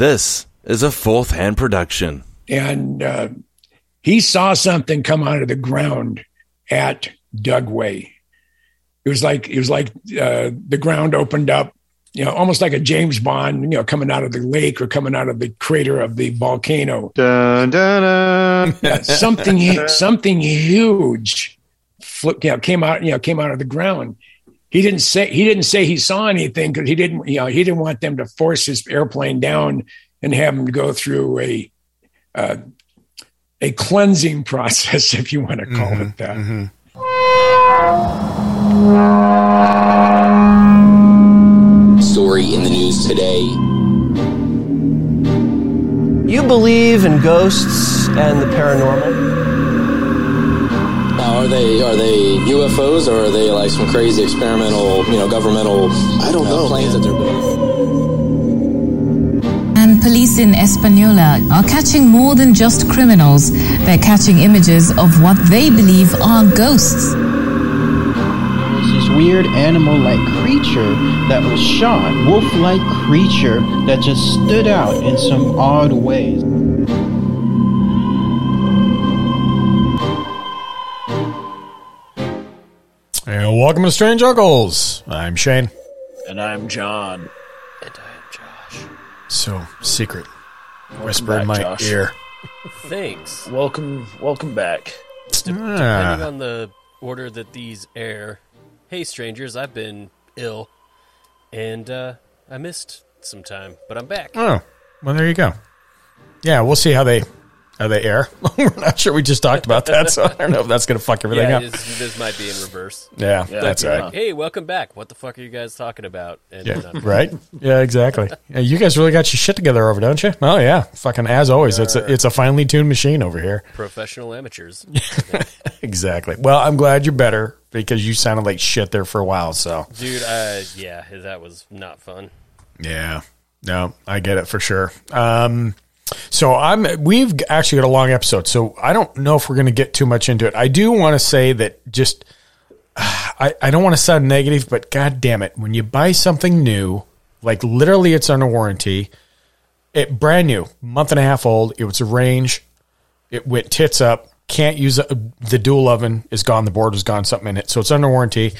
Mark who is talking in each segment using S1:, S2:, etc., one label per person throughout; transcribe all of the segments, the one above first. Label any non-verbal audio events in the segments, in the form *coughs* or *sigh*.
S1: This is a fourth hand production.
S2: And uh, he saw something come out of the ground at Dugway. It was like it was like uh, the ground opened up, you know, almost like a James Bond, you know, coming out of the lake or coming out of the crater of the volcano.
S3: Dun, dun, dun. *laughs*
S2: Something something huge, flip, you know, came out, you know, came out of the ground. He didn't say he didn't say he saw anything because he didn't, you know, he didn't want them to force his airplane down and have him go through a uh, a cleansing *laughs* process, if you want to call it that.
S4: Story in the news today.
S5: You believe in ghosts and the paranormal?
S4: Now, are they are they UFOs or are they like some crazy experimental, you know, governmental? I
S3: don't uh, know,
S4: planes
S3: man.
S4: that they're building.
S6: And police in Espanola are catching more than just criminals. They're catching images of what they believe are ghosts.
S7: was this weird animal-like creature that was shot, wolf-like creature that just stood out in some odd ways.
S8: Welcome to Strange Uncles. I'm Shane.
S9: And I'm John.
S1: And I am Josh.
S8: So secret. Whisper in my
S9: Josh.
S8: ear.
S9: Thanks. Welcome, welcome back.
S1: De-
S8: Ah.
S1: Depending on the order that these air. Hey, strangers, I've been ill. And uh, I missed some time, but I'm back.
S8: Oh, well, there you go. Yeah, we'll see how they how they air. *laughs* We're not sure. We just talked about that, so I don't know if that's going to fuck everything
S1: yeah,
S8: up.
S1: this, this might be in reverse.
S8: Yeah,
S9: Yeah,
S8: that's right.
S1: Hey, welcome back. What the fuck are you guys talking about? And
S8: Yeah,
S1: then
S8: right. Yeah, exactly. *laughs* Yeah, you guys really got your shit together over, don't you? Oh yeah, fucking as always. It's a it's a finely tuned machine over here.
S1: Professional amateurs. *laughs*
S8: Exactly. Well, I'm glad you're better because you sounded like shit there for a while. So
S1: Dude, uh, yeah, that was not fun.
S8: Yeah. No, I get it for sure. Um, so I'm we've actually got a long episode, so I don't know if we're going to get too much into it. I do want to say that just *sighs* I, I don't want to sound negative, but god damn it, when you buy something new, like literally it's under warranty, it brand new, month and a half old, it was a range, it went tits up, can't use a, the dual oven is gone, the board was gone, something in it, so it's under warranty.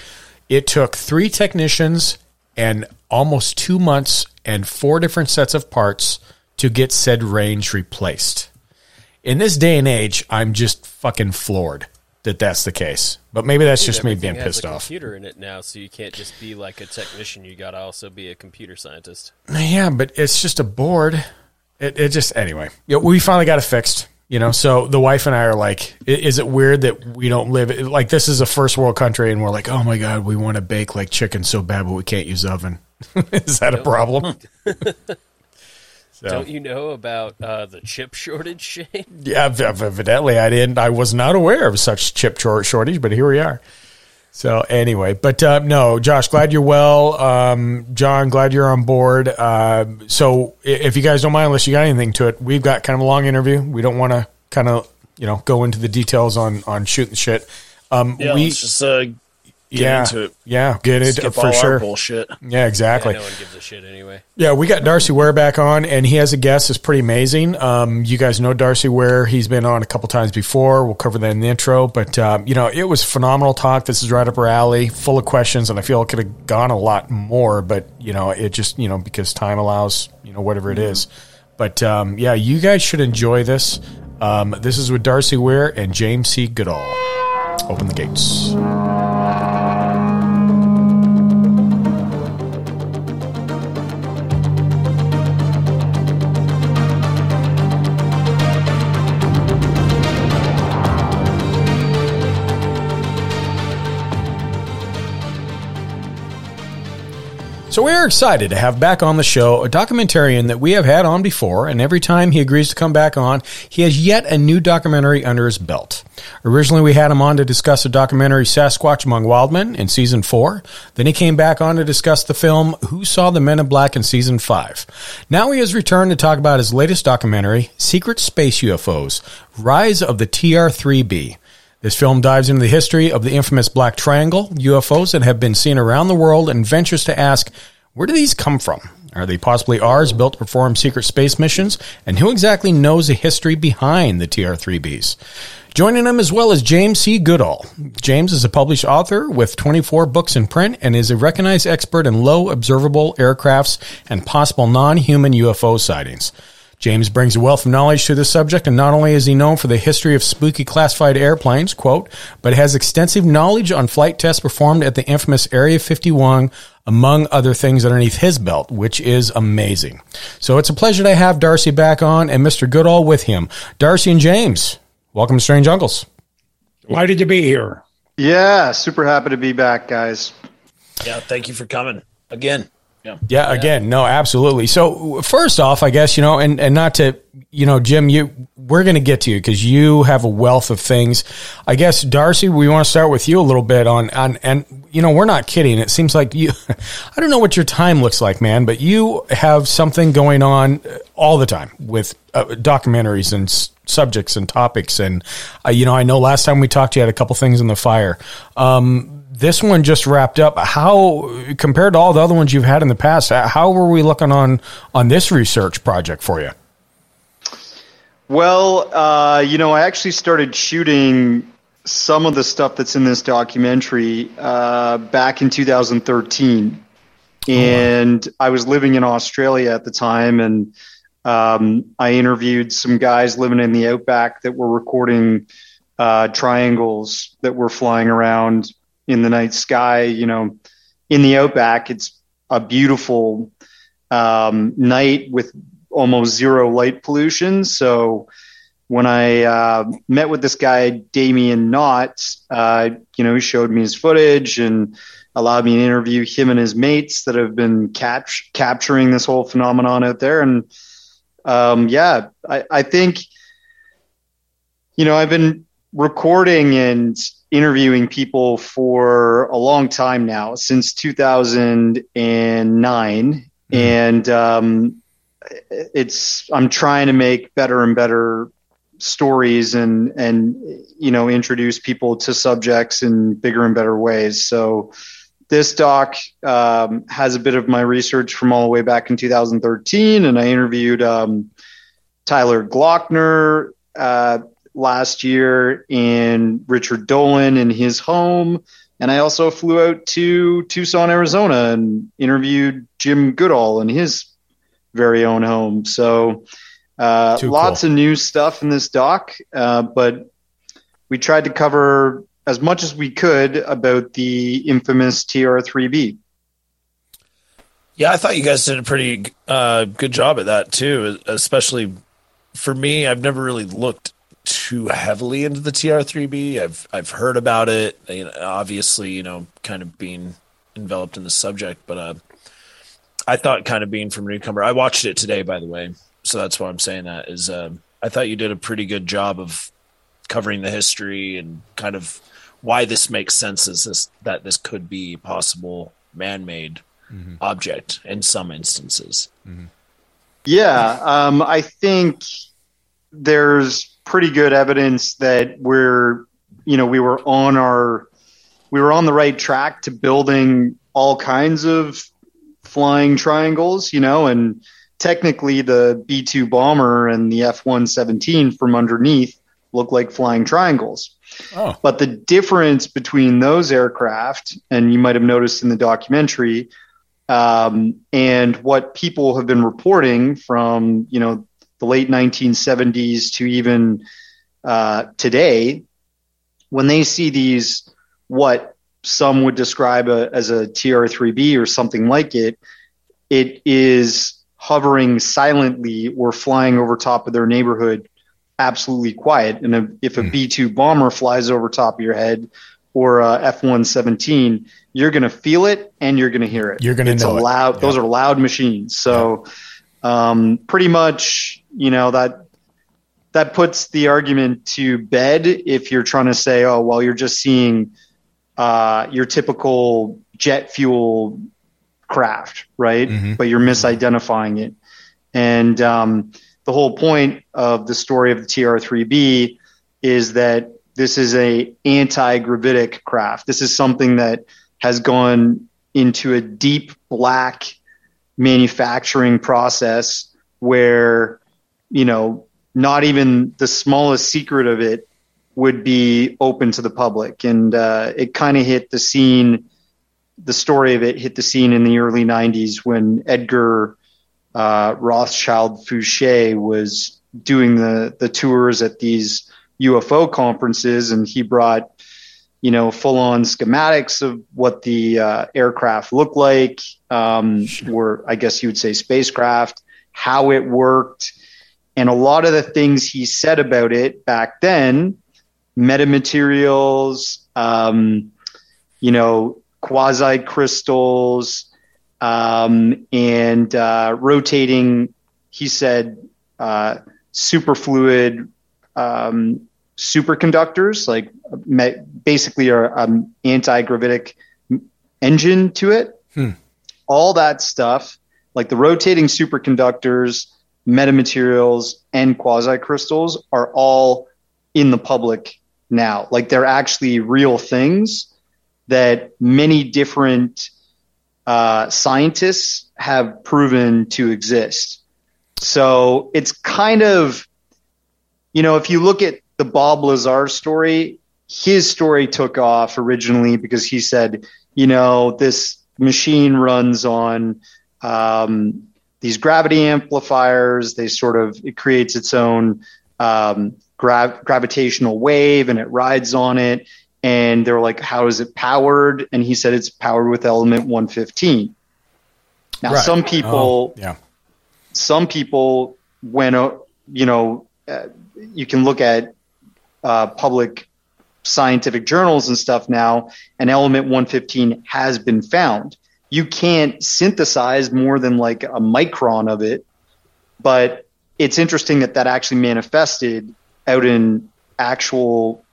S8: It took three technicians and almost two months and four different sets of parts to get said range replaced. In this day and age, I'm just fucking floored that that's the case. But maybe that's just me being pissed
S1: a
S8: off.
S1: computer in it now, so you can't just be like a technician. You got to also be a computer scientist.
S8: Yeah, but it's just a board. It, it just anyway. Yeah, we finally got it fixed. You know, so the wife and I are like, is it weird that we don't live like this is a first world country, and we're like, oh my god, we want to bake like chicken so bad, but we can't use oven. *laughs* is that a problem? *laughs* so,
S1: Don't you know about uh, the chip shortage, *laughs* Shane?
S8: yeah, ev- ev- evidently I didn't. I was not aware of such chip shortage, but here we are. So anyway, but uh, no, Josh, glad you're well. Um, John, glad you're on board. Uh, so if you guys don't mind, unless you got anything to it, we've got kind of a long interview. We don't want to kind of you know go into the details on on shooting shit. Um,
S9: Yeah,
S8: we
S9: let's just uh, get
S8: yeah
S9: into it.
S8: yeah get it
S9: Skip
S8: for
S9: all
S8: sure.
S9: our bullshit.
S8: Yeah, exactly.
S1: no one gives a shit anyway.
S8: Yeah, we got Darcy Ware back on, and he has a guest. It's pretty amazing. Um, you guys know Darcy Ware. He's been on a couple times before. We'll cover that in the intro. But, um, you know, it was phenomenal talk. This is right up our alley, full of questions, and I feel it could have gone a lot more, but, you know, it just, you know, because time allows, you know, whatever it is. But, um, yeah, you guys should enjoy this. Um, this is with Darcy Ware and James C. Goodall. Open the gates. So we are excited to have back on the show a documentarian that we have had on before, and every time he agrees to come back on, he has yet a new documentary under his belt. Originally, we had him on to discuss the documentary Sasquatch Among Wildmen in season four. Then he came back on to discuss the film Who Saw the Men in Black in season five. Now he has returned to talk about his latest documentary, Secret Space UFOs Rise of the TR 3B. This film dives into the history of the infamous Black Triangle UFOs that have been seen around the world and ventures to ask, where do these come from? Are they possibly ours, built to perform secret space missions? And who exactly knows the history behind the TR 3Bs? Joining them as well as James C. Goodall. James is a published author with 24 books in print and is a recognized expert in low observable aircrafts and possible non human UFO sightings. James brings a wealth of knowledge to this subject, and not only is he known for the history of spooky classified airplanes, quote, but has extensive knowledge on flight tests performed at the infamous Area 51, among other things underneath his belt, which is amazing. So it's a pleasure to have Darcy back on and Mr. Goodall with him. Darcy and James, welcome to Strange Uncles.
S2: Delighted to be here.
S3: Yeah, super happy to be back, guys.
S9: Yeah, thank you for coming again.
S8: Yeah. yeah. again, no, absolutely. So first off, I guess, you know, and, and not to, you know, Jim, you, we're going to get to you because you have a wealth of things. I guess, Darcy, we want to start with you a little bit on, on, and, you know, we're not kidding. It seems like you, *laughs* I don't know what your time looks like, man, but you have something going on all the time with uh, documentaries and s- subjects and topics. And, uh, you know, I know last time we talked, you had a couple things in the fire. Um, this one just wrapped up. How compared to all the other ones you've had in the past, how were we looking on on this research project for you?
S3: Well, uh, you know, I actually started shooting some of the stuff that's in this documentary uh, back in 2013, and oh, wow. I was living in Australia at the time, and um, I interviewed some guys living in the outback that were recording uh, triangles that were flying around in the night sky. You know, in the outback, it's a beautiful um, night with almost zero light pollution. So when I uh, met with this guy, Damien Knott, uh, you know, he showed me his footage and allowed me to interview him and his mates that have been cap- capturing this whole phenomenon out there. And um, yeah, I, I think, you know, I've been recording and interviewing people for a long time now, since 2009, mm-hmm. and um, it's I'm trying to make better and better stories and and you know introduce people to subjects in bigger and better ways. So this doc um, has a bit of my research from all the way back in 2013, and I interviewed um, Tyler Glockner. Uh, last year in Richard Dolan in his home. And I also flew out to Tucson, Arizona and interviewed Jim Goodall in his very own home. So uh, lots cool. of new stuff in this doc, uh, but we tried to cover as much as we could about the infamous TR3B.
S9: Yeah, I thought you guys did a pretty uh, good job at that too, especially for me. I've never really looked too heavily into the TR3B. I've I've heard about it. You know, obviously, you know, kind of being enveloped in the subject, but uh, I thought kind of being from newcomer. I watched it today, by the way, so that's why I'm saying that is. Uh, I thought you did a pretty good job of covering the history and kind of why this makes sense is this that this could be possible man-made mm-hmm. object in some instances.
S3: Mm-hmm. Yeah, um, I think there's pretty good evidence that we're, you know, we were on our, we were on the right track to building all kinds of flying triangles, you know, and technically the B 2 bomber and the F 117 from underneath look like flying triangles. Oh. But the difference between those aircraft, and you might have noticed in the documentary, um, and what people have been reporting from, you know, the late 1970s to even uh, today, when they see these, what some would describe a, as a TR3B or something like it, it is hovering silently or flying over top of their neighborhood absolutely quiet. And if a hmm. B 2 bomber flies over top of your head or a F 117, you're going to feel it and you're going to hear it.
S8: You're going to know
S3: loud, it. Those are loud machines. So, yeah. um, pretty much you know that that puts the argument to bed if you're trying to say, oh, well, you're just seeing uh, your typical jet fuel craft, right? Mm-hmm. But you're misidentifying it. And um, the whole point of the story of the TR3B is that this is a anti-gravitic craft. This is something that has gone into a deep black manufacturing process where, you know, not even the smallest secret of it would be open to the public. And uh, it kind of hit the scene, the story of it hit the scene in the early 90s when Edgar uh, Rothschild Fouché was doing the, the tours at these UFO conferences, and he brought you know, full on schematics of what the uh, aircraft looked like, um, or I guess you would say spacecraft, how it worked. And a lot of the things he said about it back then, metamaterials, um, you know, quasi crystals, um, and uh, rotating, he said, uh, superfluid um, superconductors, like basically are um, anti-gravitic engine to it. Hmm. All that stuff, like the rotating superconductors, metamaterials, and quasi crystals, are all in the public now. Like they're actually real things that many different uh, scientists have proven to exist. So it's kind of, you know, if you look at the Bob Lazar story, his story took off originally because he said, you know, this machine runs on um, these gravity amplifiers. They sort of it creates its own um, gra- gravitational wave, and it rides on it. And they're like, "How is it powered?" And he said, "It's powered with element 115." Now, right. some people,
S8: oh, yeah,
S3: some people, when uh, you know, uh, you can look at uh, public scientific journals and stuff now, and element 115 has been found. You can't synthesize more than like a micron of it, but it's interesting that that actually manifested out in actual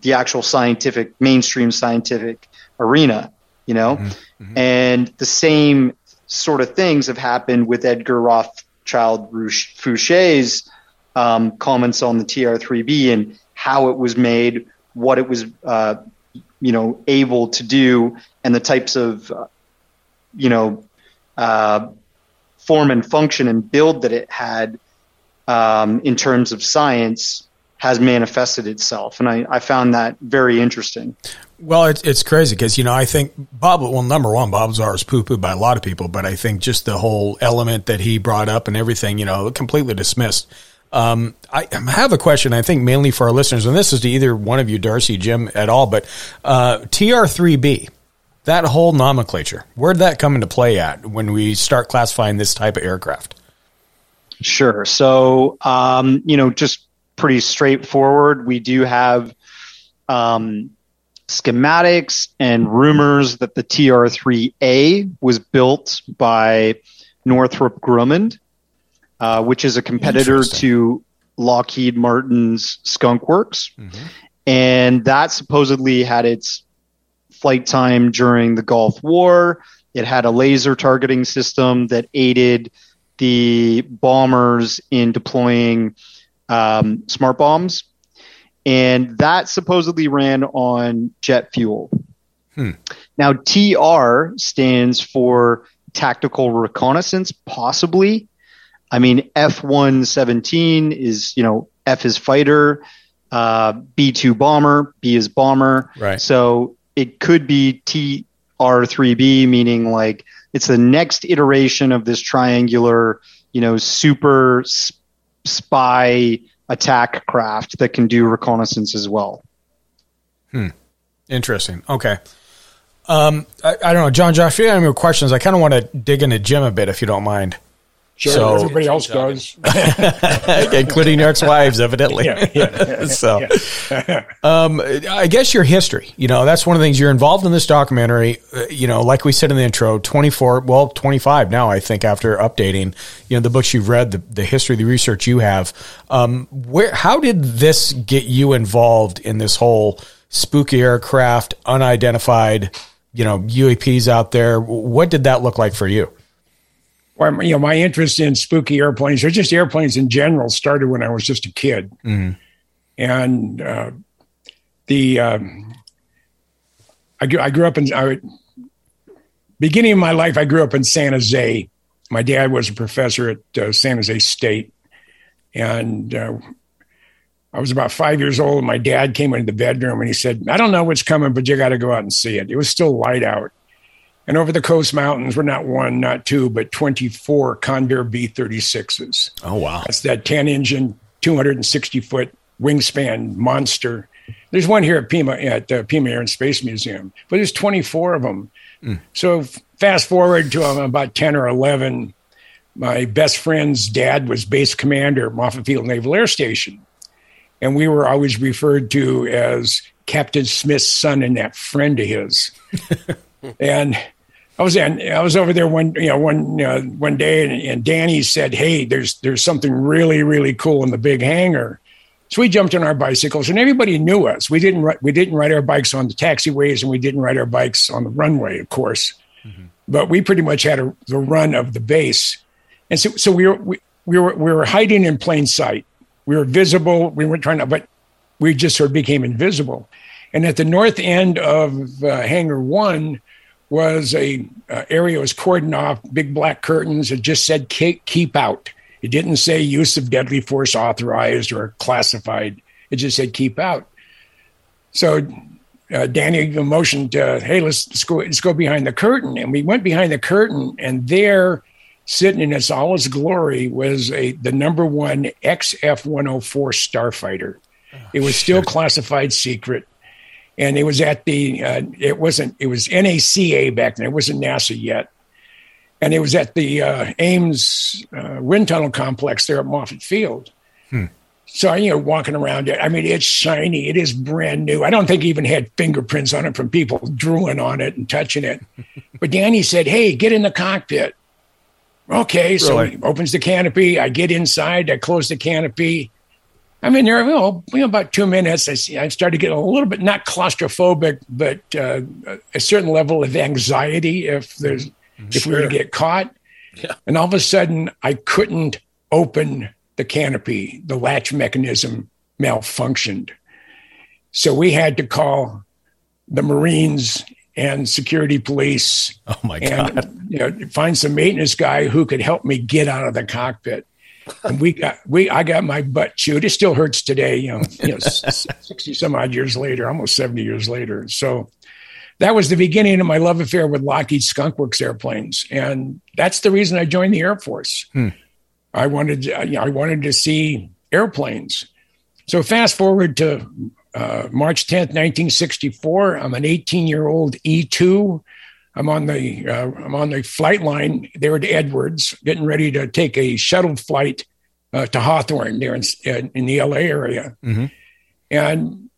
S3: the actual scientific mainstream scientific arena, you know, mm-hmm. Mm-hmm. and the same sort of things have happened with Edgar Rothschild Fouché's um, comments on the TR3B and how it was made, what it was, uh, you know, able to do, and the types of, uh, you know, uh, form and function and build that it had um, in terms of science has manifested itself, and I, I found that very interesting.
S8: Well, it's it's crazy because you know I think Bob. Well, number one, Bob Lazar is poo pooed by a lot of people, but I think just the whole element that he brought up and everything, you know, completely dismissed. Um, I have a question, I think mainly for our listeners, and this is to either one of you, Darcy, Jim, at all, but uh, TR3B, that whole nomenclature, where'd that come into play at when we start classifying this type of aircraft?
S3: Sure. So, um, you know, just pretty straightforward. We do have um, schematics and rumors that the TR3A was built by Northrop Grumman uh, which is a competitor to Lockheed Martin's Skunk Works. Mm-hmm. And that supposedly had its flight time during the Gulf War. It had a laser targeting system that aided the bombers in deploying um, smart bombs. And that supposedly ran on jet fuel. Hmm. Now, TR stands for tactical reconnaissance, possibly. I mean, F one seventeen is you know F is fighter, uh, B two bomber, B is bomber.
S8: Right.
S3: So it could be TR three B, meaning like it's the next iteration of this triangular, you know, super spy attack craft that can do reconnaissance as well.
S8: Hmm. Interesting. Okay. Um, I, I, don't know, John. Josh, if you have any more questions, I kind of want to dig into Jim a bit, if you don't mind.
S2: Sure, so, everybody else does, *laughs* *laughs*
S8: including your ex-wives, evidently. Yeah, yeah, so, yeah. um, I guess your history. You know, that's one of the things you're involved in this documentary. Uh, you know, like we said in the intro, 24, well, 25 now. I think after updating, you know, the books you've read, the, the history, the research you have. Um, where, how did this get you involved in this whole spooky aircraft, unidentified, you know, UAPs out there? What did that look like for you?
S2: Or you know my interest in spooky airplanes or just airplanes in general started when I was just a kid, mm-hmm. and uh, the um, I grew I grew up in I, beginning of my life I grew up in San Jose, my dad was a professor at uh, San Jose State, and uh, I was about five years old. And my dad came into the bedroom and he said, "I don't know what's coming, but you got to go out and see it." It was still light out, and over the Coast Mountains were not one, not two, but twenty-four Convair B thirty-sixes.
S8: Oh wow!
S2: That's that ten-engine, two hundred and sixty foot wingspan monster. There's one here at Pima at uh, Pima Air and Space Museum, but there's 24 of them. Mm. So fast forward to um, about 10 or 11, my best friend's dad was base commander at Moffett Field Naval Air Station, and we were always referred to as Captain Smith's son and that friend of his. *laughs* and I was in, I was over there one you know one uh, one day, and, and Danny said, "Hey, there's there's something really really cool in the big hangar." So we jumped on our bicycles, and everybody knew us. We didn't we didn't ride our bikes on the taxiways, and we didn't ride our bikes on the runway, of course. Mm-hmm. But we pretty much had a, the run of the base, and so so we were we, we were we were hiding in plain sight. We were visible. We weren't trying to, but we just sort of became invisible. And at the north end of uh, Hangar One was a uh, area was cordoned off, big black curtains. It just said "keep out." It didn't say use of deadly force authorized or classified. It just said keep out. So uh, Danny motioned, "Hey, let's, let's go. Let's go behind the curtain." And we went behind the curtain, and there, sitting in its all its glory, was a the number one XF 104 starfighter. Oh, it was still classified secret, and it was at the. Uh, it wasn't. It was NACA back then. It wasn't NASA yet and it was at the uh, Ames uh, wind tunnel complex there at Moffett Field. Hmm. So you know, walking around it, I mean, it's shiny. It is brand new. I don't think it even had fingerprints on it from people drooling on it and touching it. *laughs* but Danny said, "Hey, get in the cockpit." Okay, so really? he opens the canopy. I get inside. I close the canopy. I'm in there. You know, about two minutes. I see. I started getting a little bit not claustrophobic, but uh, a certain level of anxiety if there's if we were to get caught. Yeah. And all of a sudden, I couldn't open the canopy. The latch mechanism malfunctioned. So we had to call the Marines and security police.
S8: Oh my god!
S2: And, you know, find some maintenance guy who could help me get out of the cockpit. And we got we I got my butt chewed. It still hurts today. You know, you know, *laughs* sixty some odd years later, almost seventy years later. So that was the beginning of my love affair with Lockheed Skunk Works airplanes, and that's the reason I joined the Air Force. Hmm. I wanted, know, I wanted to see airplanes. So fast forward to uh, March 10th, 1964. I'm an 18 year old E2. I'm on the uh, I'm on the flight line there at Edwards, getting ready to take a shuttle flight uh, to Hawthorne there in, in the LA area, mm-hmm. and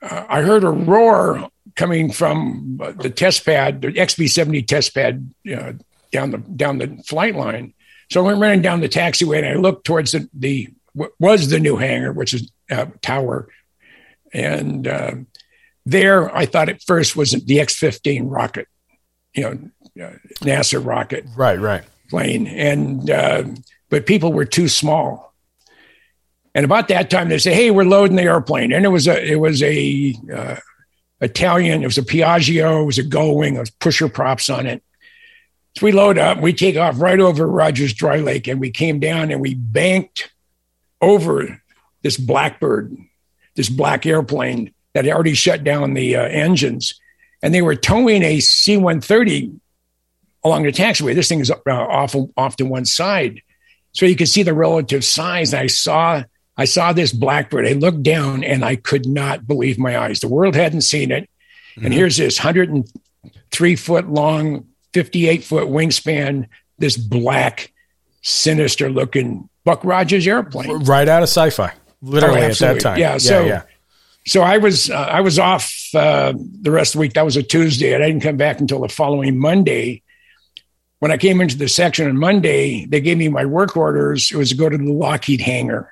S2: uh, I heard a roar coming from the test pad, the XB70 test pad uh, down the down the flight line. So I went running down the taxiway and I looked towards the, the what was the new hangar, which is uh, tower, and uh, there I thought at first was the X-15 rocket, you know, NASA rocket,
S8: right, right,
S2: plane, and uh, but people were too small. And about that time, they say, "Hey, we're loading the airplane," and it was a it was a uh, Italian. It was a Piaggio. It was a Gullwing. It was pusher props on it. So we load up. We take off right over Rogers Dry Lake, and we came down and we banked over this Blackbird, this black airplane that had already shut down the uh, engines, and they were towing a C-130 along the taxiway. This thing is uh, off off to one side, so you could see the relative size. I saw I saw this blackbird. I looked down and I could not believe my eyes. The world hadn't seen it. Mm-hmm. And here's this 103 foot long, 58 foot wingspan, this black, sinister looking Buck Rogers airplane.
S8: Right out of sci fi, literally oh, at that time.
S2: Yeah. So, yeah. So I was, uh, I was off uh, the rest of the week. That was a Tuesday. And I didn't come back until the following Monday. When I came into the section on Monday, they gave me my work orders. It was to go to the Lockheed hangar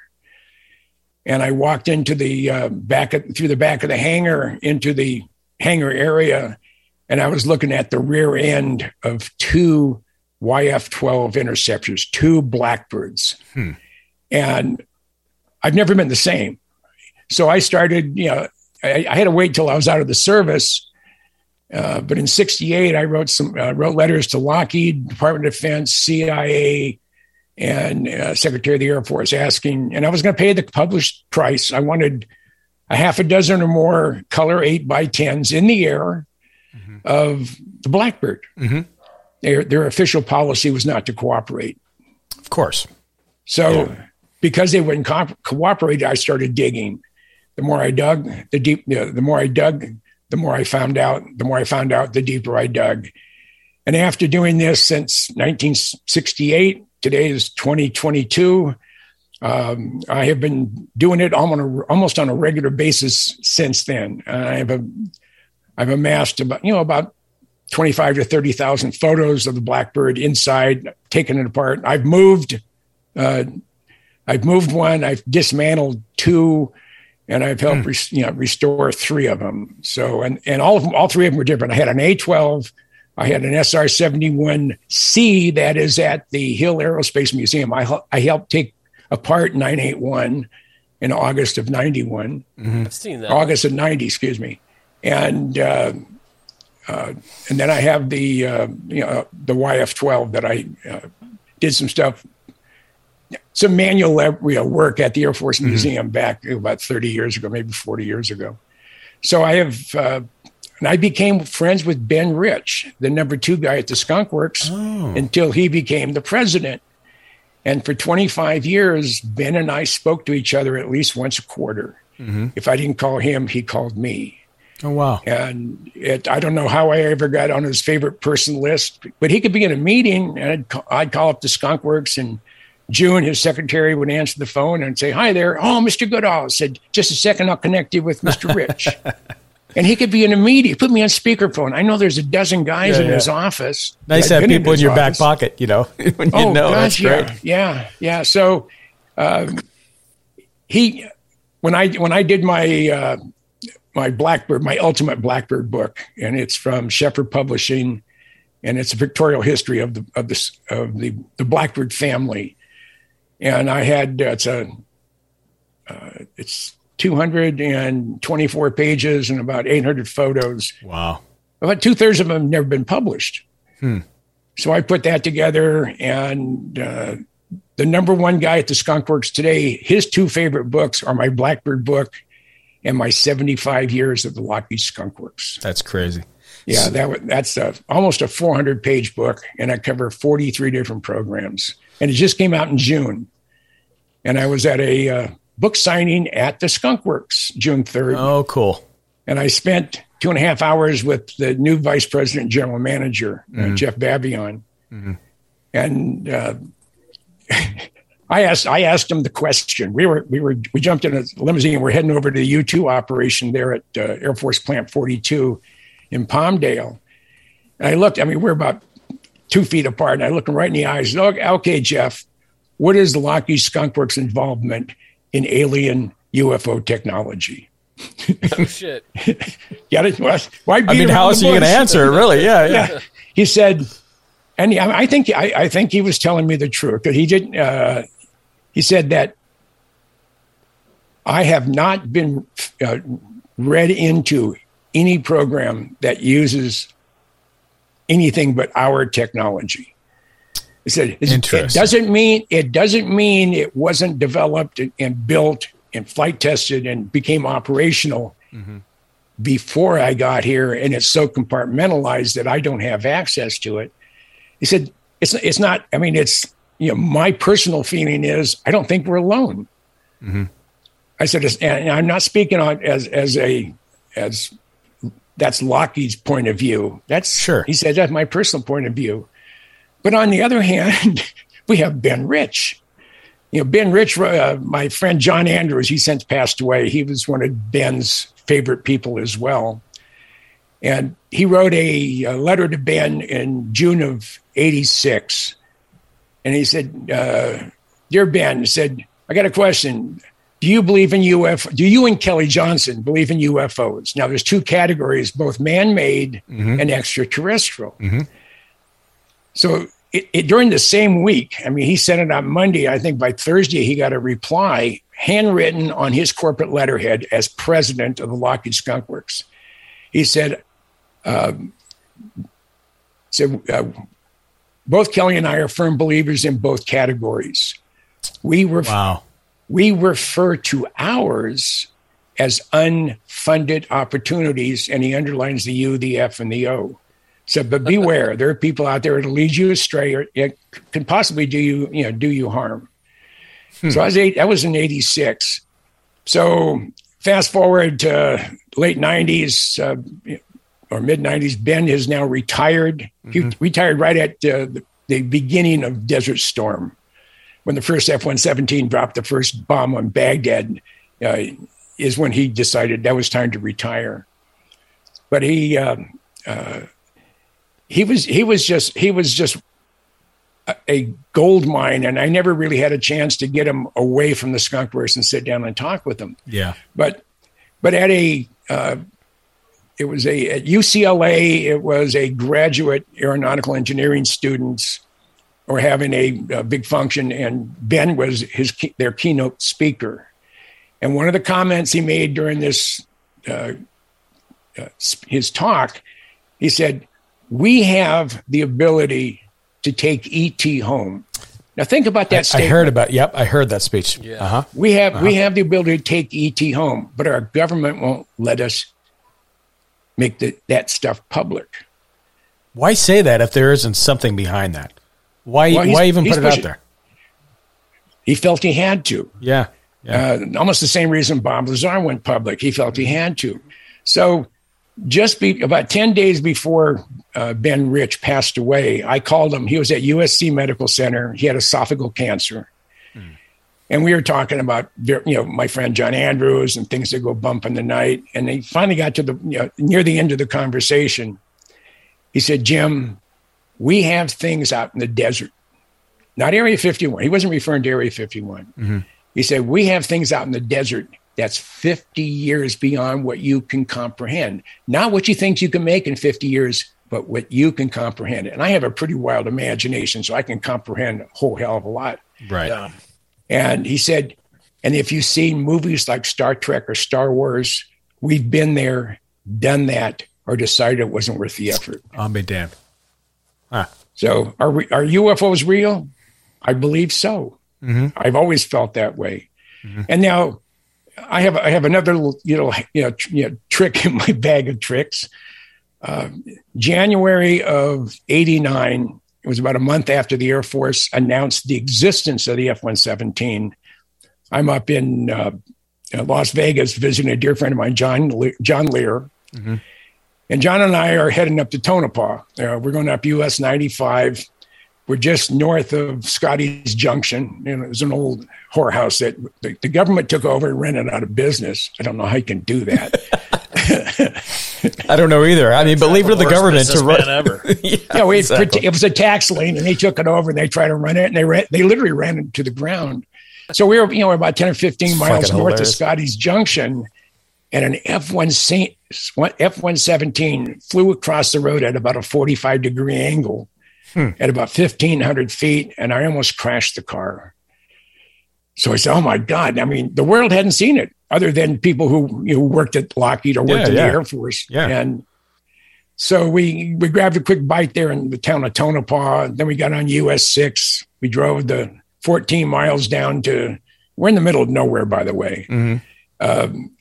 S2: and I walked into the uh, back of, through the back of the hangar into the hangar area, and I was looking at the rear end of two YF-12 interceptors, two Blackbirds, hmm. and I've never been the same. So I started, you know, I, I had to wait till I was out of the service Uh, but in '68, I wrote some uh, wrote letters to Lockheed, Department of Defense, CIA, and uh, Secretary of the Air Force asking, and I was going to pay the published price. I wanted a half a dozen or more color eight by tens in the air mm-hmm. of the Blackbird. Mm-hmm. Their their official policy was not to cooperate.
S8: Of course.
S2: So yeah. because they wouldn't co- cooperate, I started digging. The more I dug, the deep the, the more I dug, the more I found out. The more I found out, the deeper I dug. And after doing this since 1968, today is 2022. Um, I have been doing it almost, almost on a regular basis since then. I have a, I've amassed about you know about 25 to 30,000 photos of the blackbird inside, taken it apart. I've moved, uh, I've moved one, I've dismantled two, and I've helped mm. res, you know restore three of them. So and and all of them, all three of them were different. I had an A12, I had an SR71C that is at the Hill Aerospace Museum. I I helped take apart 981 in August of 91.
S1: Mm-hmm. I've seen that.
S2: August of 90, excuse me. And uh, uh, and then I have the uh, you know the YF12 that I uh, did some stuff, some manual work at the Air Force mm-hmm. Museum back about 30 years ago, maybe 40 years ago. So I have, uh, and I became friends with Ben Rich, the number two guy at the Skunk Works, oh. until he became the president. And for 25 years, Ben and I spoke to each other at least once a quarter. Mm-hmm. If I didn't call him, he called me.
S8: Oh wow!
S2: And it, I don't know how I ever got on his favorite person list, but he could be in a meeting, and I'd, I'd call up the Skunk Works, and June, his secretary, would answer the phone and say, "Hi there, oh, Mr. Goodall." Said, "Just a second, I'll connect you with Mr. Rich." *laughs* and he could be in a meeting. Put me on speakerphone. I know there's a dozen guys yeah, in yeah. his office.
S8: Nice to have people in, in your office. back pocket, you know, *laughs* when you oh, know. Gosh,
S2: yeah, yeah, yeah. So um, he, when I when I did my uh, my Blackbird, my ultimate Blackbird book, and it's from Schiffer Publishing, and it's a pictorial history of the of the of the the Blackbird family. And I had it's a uh, it's 224 pages and about 800 photos.
S8: Wow!
S2: About two thirds of them have never been published. Hmm. So I put that together, and uh, the number one guy at the Skunk Works today, his two favorite books are my Blackbird book and my 75 years of the Lockheed Skunk Works.
S8: That's crazy.
S2: Yeah, that that's a, almost a 400 page book, and I cover 43 different programs. And it just came out in June. And I was at a uh, book signing at the Skunk Works June 3rd.
S8: Oh, cool.
S2: And I spent two and a half hours with the new vice president, general manager, uh, mm-hmm. uh, Jeff Babione. Mm-hmm. And uh, *laughs* I asked I asked him the question. We were we were we jumped in a limousine. We're heading over to the U two operation there at uh, Air Force Plant forty two in Palmdale. And I looked. I mean, we're about two feet apart. And I look him right in the eyes. Okay, Jeff, what is the Lockheed Skunk Works involvement in alien UFO technology?
S1: oh shit! *laughs*
S2: Got it? Why?
S8: I mean, how else are you going to answer it? Really? Yeah, yeah. yeah.
S2: He said, and I think I, I, think he was telling me the truth because he didn't. Uh, he said that I have not been uh, read into any program that uses anything but our technology. He said it doesn't mean it doesn't mean it wasn't developed and built and flight tested and became operational mm-hmm. before I got here, and it's so compartmentalized that I don't have access to it. He said it's it's not. I mean, it's you know, my personal feeling is I don't think we're alone. Mm-hmm. I said, and I'm not speaking on as as a as that's Lockheed's point of view. That's
S8: sure.
S2: He said that's my personal point of view. But on the other *laughs* hand, we have Ben Rich. You know, Ben Rich, uh, my friend John Andrews, he since passed away. He was one of Ben's favorite people as well. And he wrote a, a letter to Ben in June of 86 and he said, uh, "Dear Ben," he said, "I got a question. Do you believe in UFO? Do you and Kelly Johnson believe in UFOs?" Now, there's two categories: both man-made mm-hmm. and extraterrestrial. Mm-hmm. So, it, it, during the same week, I mean, he sent it on Monday. I think by Thursday, he got a reply handwritten on his corporate letterhead as president of the Lockheed Skunk Works. He said, Um, so uh, both Kelly and I are firm believers in both categories. We were
S8: wow.
S2: We refer to ours as unfunded opportunities, and he underlines the U, the F, and the O. So, but beware, there are people out there that lead you astray, or it can possibly do you, you know, do you harm. Hmm. So I was eight. I was in '86. So fast forward to late '90s uh, or mid '90s. Ben is now retired. Mm-hmm. He retired right at uh, the, the beginning of Desert Storm, when the first F-117 dropped the first bomb on Baghdad. Uh, is when he decided that was time to retire. But he uh, uh, he was he was just he was just a gold mine, and I never really had a chance to get him away from the skunk works and sit down and talk with him.
S8: Yeah,
S2: but but at a uh, it was a at UCLA it was a graduate aeronautical engineering students were having a, a big function, and Ben was his their keynote speaker and one of the comments he made during this uh, uh, his talk, he said, "We have the ability to take ET home." Now think about that.
S8: I, I heard about. Yep, I heard that speech. Yeah. Uh-huh.
S2: We have uh-huh. we have the ability to take ET home, but our government won't let us make the, that stuff public.
S8: Why say that if there isn't something behind that? Why well, why even put it out there?
S2: He felt he had to.
S8: Yeah.
S2: Yeah. Uh, almost the same reason Bob Lazar went public. He felt he had to. So, just be, about 10 days before uh, Ben Rich passed away, I called him. He was at USC Medical Center. He had esophageal cancer. Hmm. And we were talking about, you know, my friend John Andrews and things that go bump in the night. And they finally got to the, you know, near the end of the conversation. He said, Jim, we have things out in the desert, not Area 51. He wasn't referring to Area 51. Mm-hmm he said, We have things out in the desert that's 50 years beyond what you can comprehend. Not what you think you can make in 50 years, but what you can comprehend. And I have a pretty wild imagination, so I can comprehend a whole hell of a lot.
S8: Right. Yeah.
S2: And he said, and if you've seen movies like Star Trek or Star Wars, we've been there, done that, or decided it wasn't worth the effort.
S8: I'll be damned.
S2: Huh. So are we, are UFOs real? I believe so. Mm-hmm. I've always felt that way. Mm-hmm. And now I have I have another you know you know, you know trick in my *laughs* bag of tricks. Uh, January of '89, it was about a month after the Air Force announced the existence of the F-117. I'm up in uh, Las Vegas visiting a dear friend of mine, John Le- John Lear. Mm-hmm. And John and I are heading up to Tonopah. Uh, we're going up US 95 we're just north of Scotty's Junction. You know, it was an old whorehouse that the, the, government took over and rented out of business. I don't know how you can do that. *laughs*
S8: I don't know either. I mean, but leave it to the government to run.
S2: Ever. *laughs* yeah, yeah we, exactly. it was a tax lien, and they took it over and they tried to run it, and they ran, they literally ran it to the ground. So we were, you know, about ten or fifteen it's miles north hilarious. of Scotty's Junction, and an F one F one seventeen flew across the road at about a forty five degree angle hmm. at about 1,500 feet, and I almost crashed the car. So I said, "Oh my God!" I mean, the world hadn't seen it, other than people who you know, worked at Lockheed or worked yeah, in yeah. the Air Force.
S8: Yeah.
S2: And so we we grabbed a quick bite there in the town of Tonopah. Then we got on US six. We drove the 14 miles down to. We're in the middle of nowhere, by the way. Mm-hmm. Um,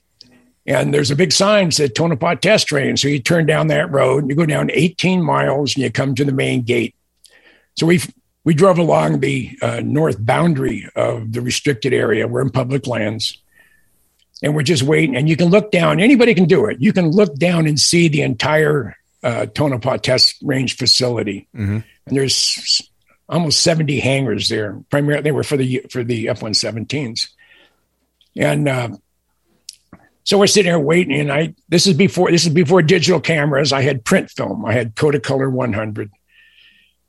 S2: and there's a big sign that said Tonopah test range. So you turn down that road and you go down 18 miles and you come to the main gate. So we we drove along the uh, north boundary of the restricted area. We're in public lands, and we're just waiting. And you can look down. Anybody can do it. You can look down and see the entire uh, Tonopah Test Range facility. Mm-hmm. And there's almost 70 hangars there. Primarily, they were for the for the F-117s. And uh, so we're sitting here waiting. And I this is before this is before digital cameras. I had print film. I had Kodacolor 100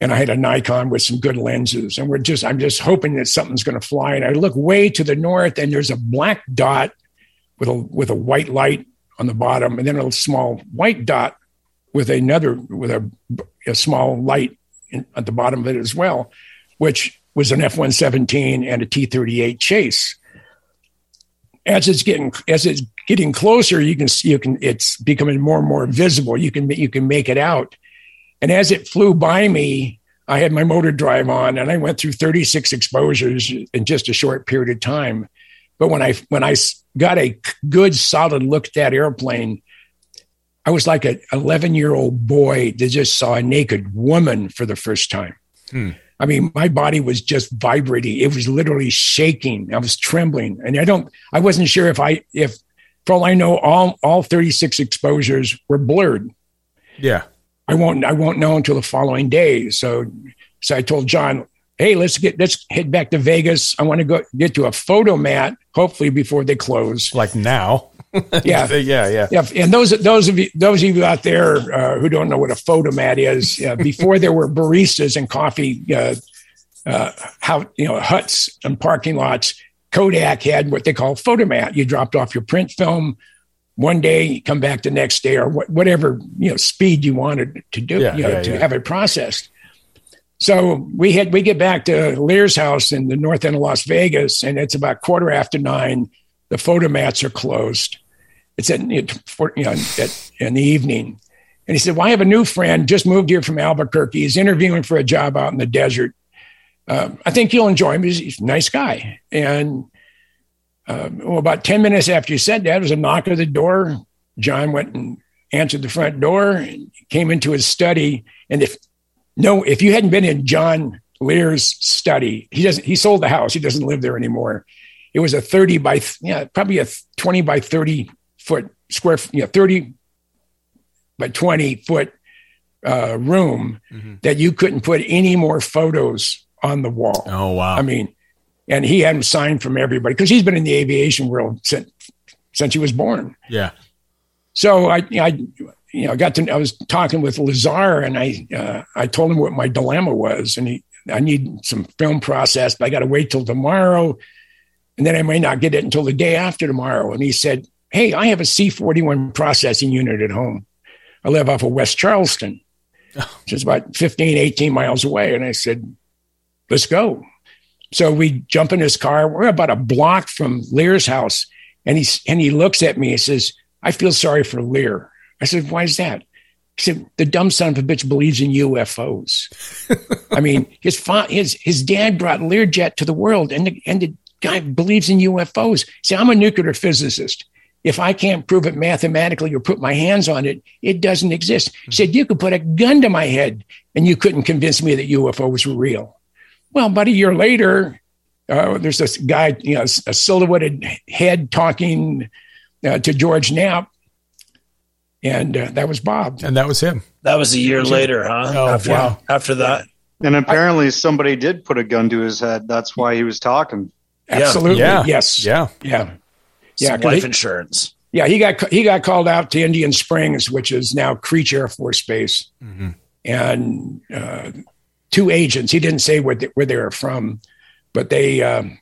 S2: and I had a Nikon with some good lenses. And we're just, I'm just hoping that something's going to fly. And I look way to the north, and there's a black dot with a with a white light on the bottom, and then a small white dot with another with a, a small light in, at the bottom of it as well, which was an F-117 and a T-38 chase. As it's getting as it's getting closer, you can see you can it's becoming more and more visible. You can you can make it out, and as it flew by me, I had my motor drive on, and I went through 36 exposures in just a short period of time. But when I when I got a good solid look at that airplane, I was like an 11 year old boy that just saw a naked woman for the first time.
S8: Hmm.
S2: I mean, my body was just vibrating. It was literally shaking. I was trembling, and I don't. I wasn't sure if I if, for all I know, all all 36 exposures were blurred.
S8: Yeah.
S2: I won't. I won't know until the following day. So, so I told John, "Hey, let's get let's head back to Vegas. I want to go get to a Fotomat, hopefully before they close."
S8: Like now. *laughs*
S2: Yeah,
S8: yeah, yeah.
S2: yeah. And those those of you those of you out there uh, who don't know what a Fotomat is, uh, *laughs* before there were baristas and coffee, uh, uh, how you know huts and parking lots, Kodak had what they call Fotomat. You dropped off your print film one day, you come back the next day, or wh- whatever you know speed you wanted to do,
S8: Yeah,
S2: you know,
S8: yeah,
S2: to
S8: yeah.
S2: have it processed. So we had we get back to Lear's house in the north end of Las Vegas, and it's about quarter after nine. The Fotomats are closed. It's at you know at, in the evening, and he said, "Well, I have a new friend just moved here from Albuquerque. He's interviewing for a job out in the desert. Um, I think you'll enjoy him. He's, he's a nice guy." And um, well, about ten minutes after he said that, there was a knock at the door. John went and answered the front door and came into his study. And if no, if you hadn't been in John Lear's study, he doesn't. He sold the house. He doesn't live there anymore. It was a thirty by yeah, probably a twenty by thirty foot square, you know, thirty by twenty foot uh, room that you couldn't put any more photos on the wall.
S8: Oh wow.
S2: I mean, and he had them signed from everybody because he's been in the aviation world since since he was born.
S8: yeah.
S2: So I, I, you know, I got to. I was talking with Lazar, and I, uh, I told him what my dilemma was, and he, I need some film process, but I got to wait till tomorrow, and then I may not get it until the day after tomorrow. And he said, "Hey, I have a C forty one processing unit at home. I live off of West Charleston, which is about 15, 18 miles away." And I said, "Let's go." So we jump in his car. We're about a block from Lear's house, and he's and he looks at me and says, "I feel sorry for Lear." I said, "Why is that?" He said, "The dumb son of a bitch believes in UFOs." *laughs* I mean, his fa- his his dad brought Learjet to the world, and the and the guy believes in UFOs. See, I'm a nuclear physicist. If I can't prove it mathematically or put my hands on it, it doesn't exist. He said, You could put a gun to my head and you couldn't convince me that UFOs were real. Well, about a year later, uh, there's this guy, you know, a silhouetted head talking uh, to George Knapp. And uh, that was Bob.
S8: And that was him.
S9: That was a year later, huh?
S8: Oh,
S9: after,
S8: wow.
S9: after that.
S3: And apparently, somebody did put a gun to his head. That's why he was talking.
S2: Absolutely.
S8: Yeah.
S2: Yes.
S8: Yeah.
S2: Yeah. Yeah.
S9: Some
S2: 'cause
S9: life
S2: he-
S9: insurance.
S2: Yeah, he got he got called out to Indian Springs, which is now Creech Air Force Base, and uh, two agents. He didn't say where they, where they were from, but they um,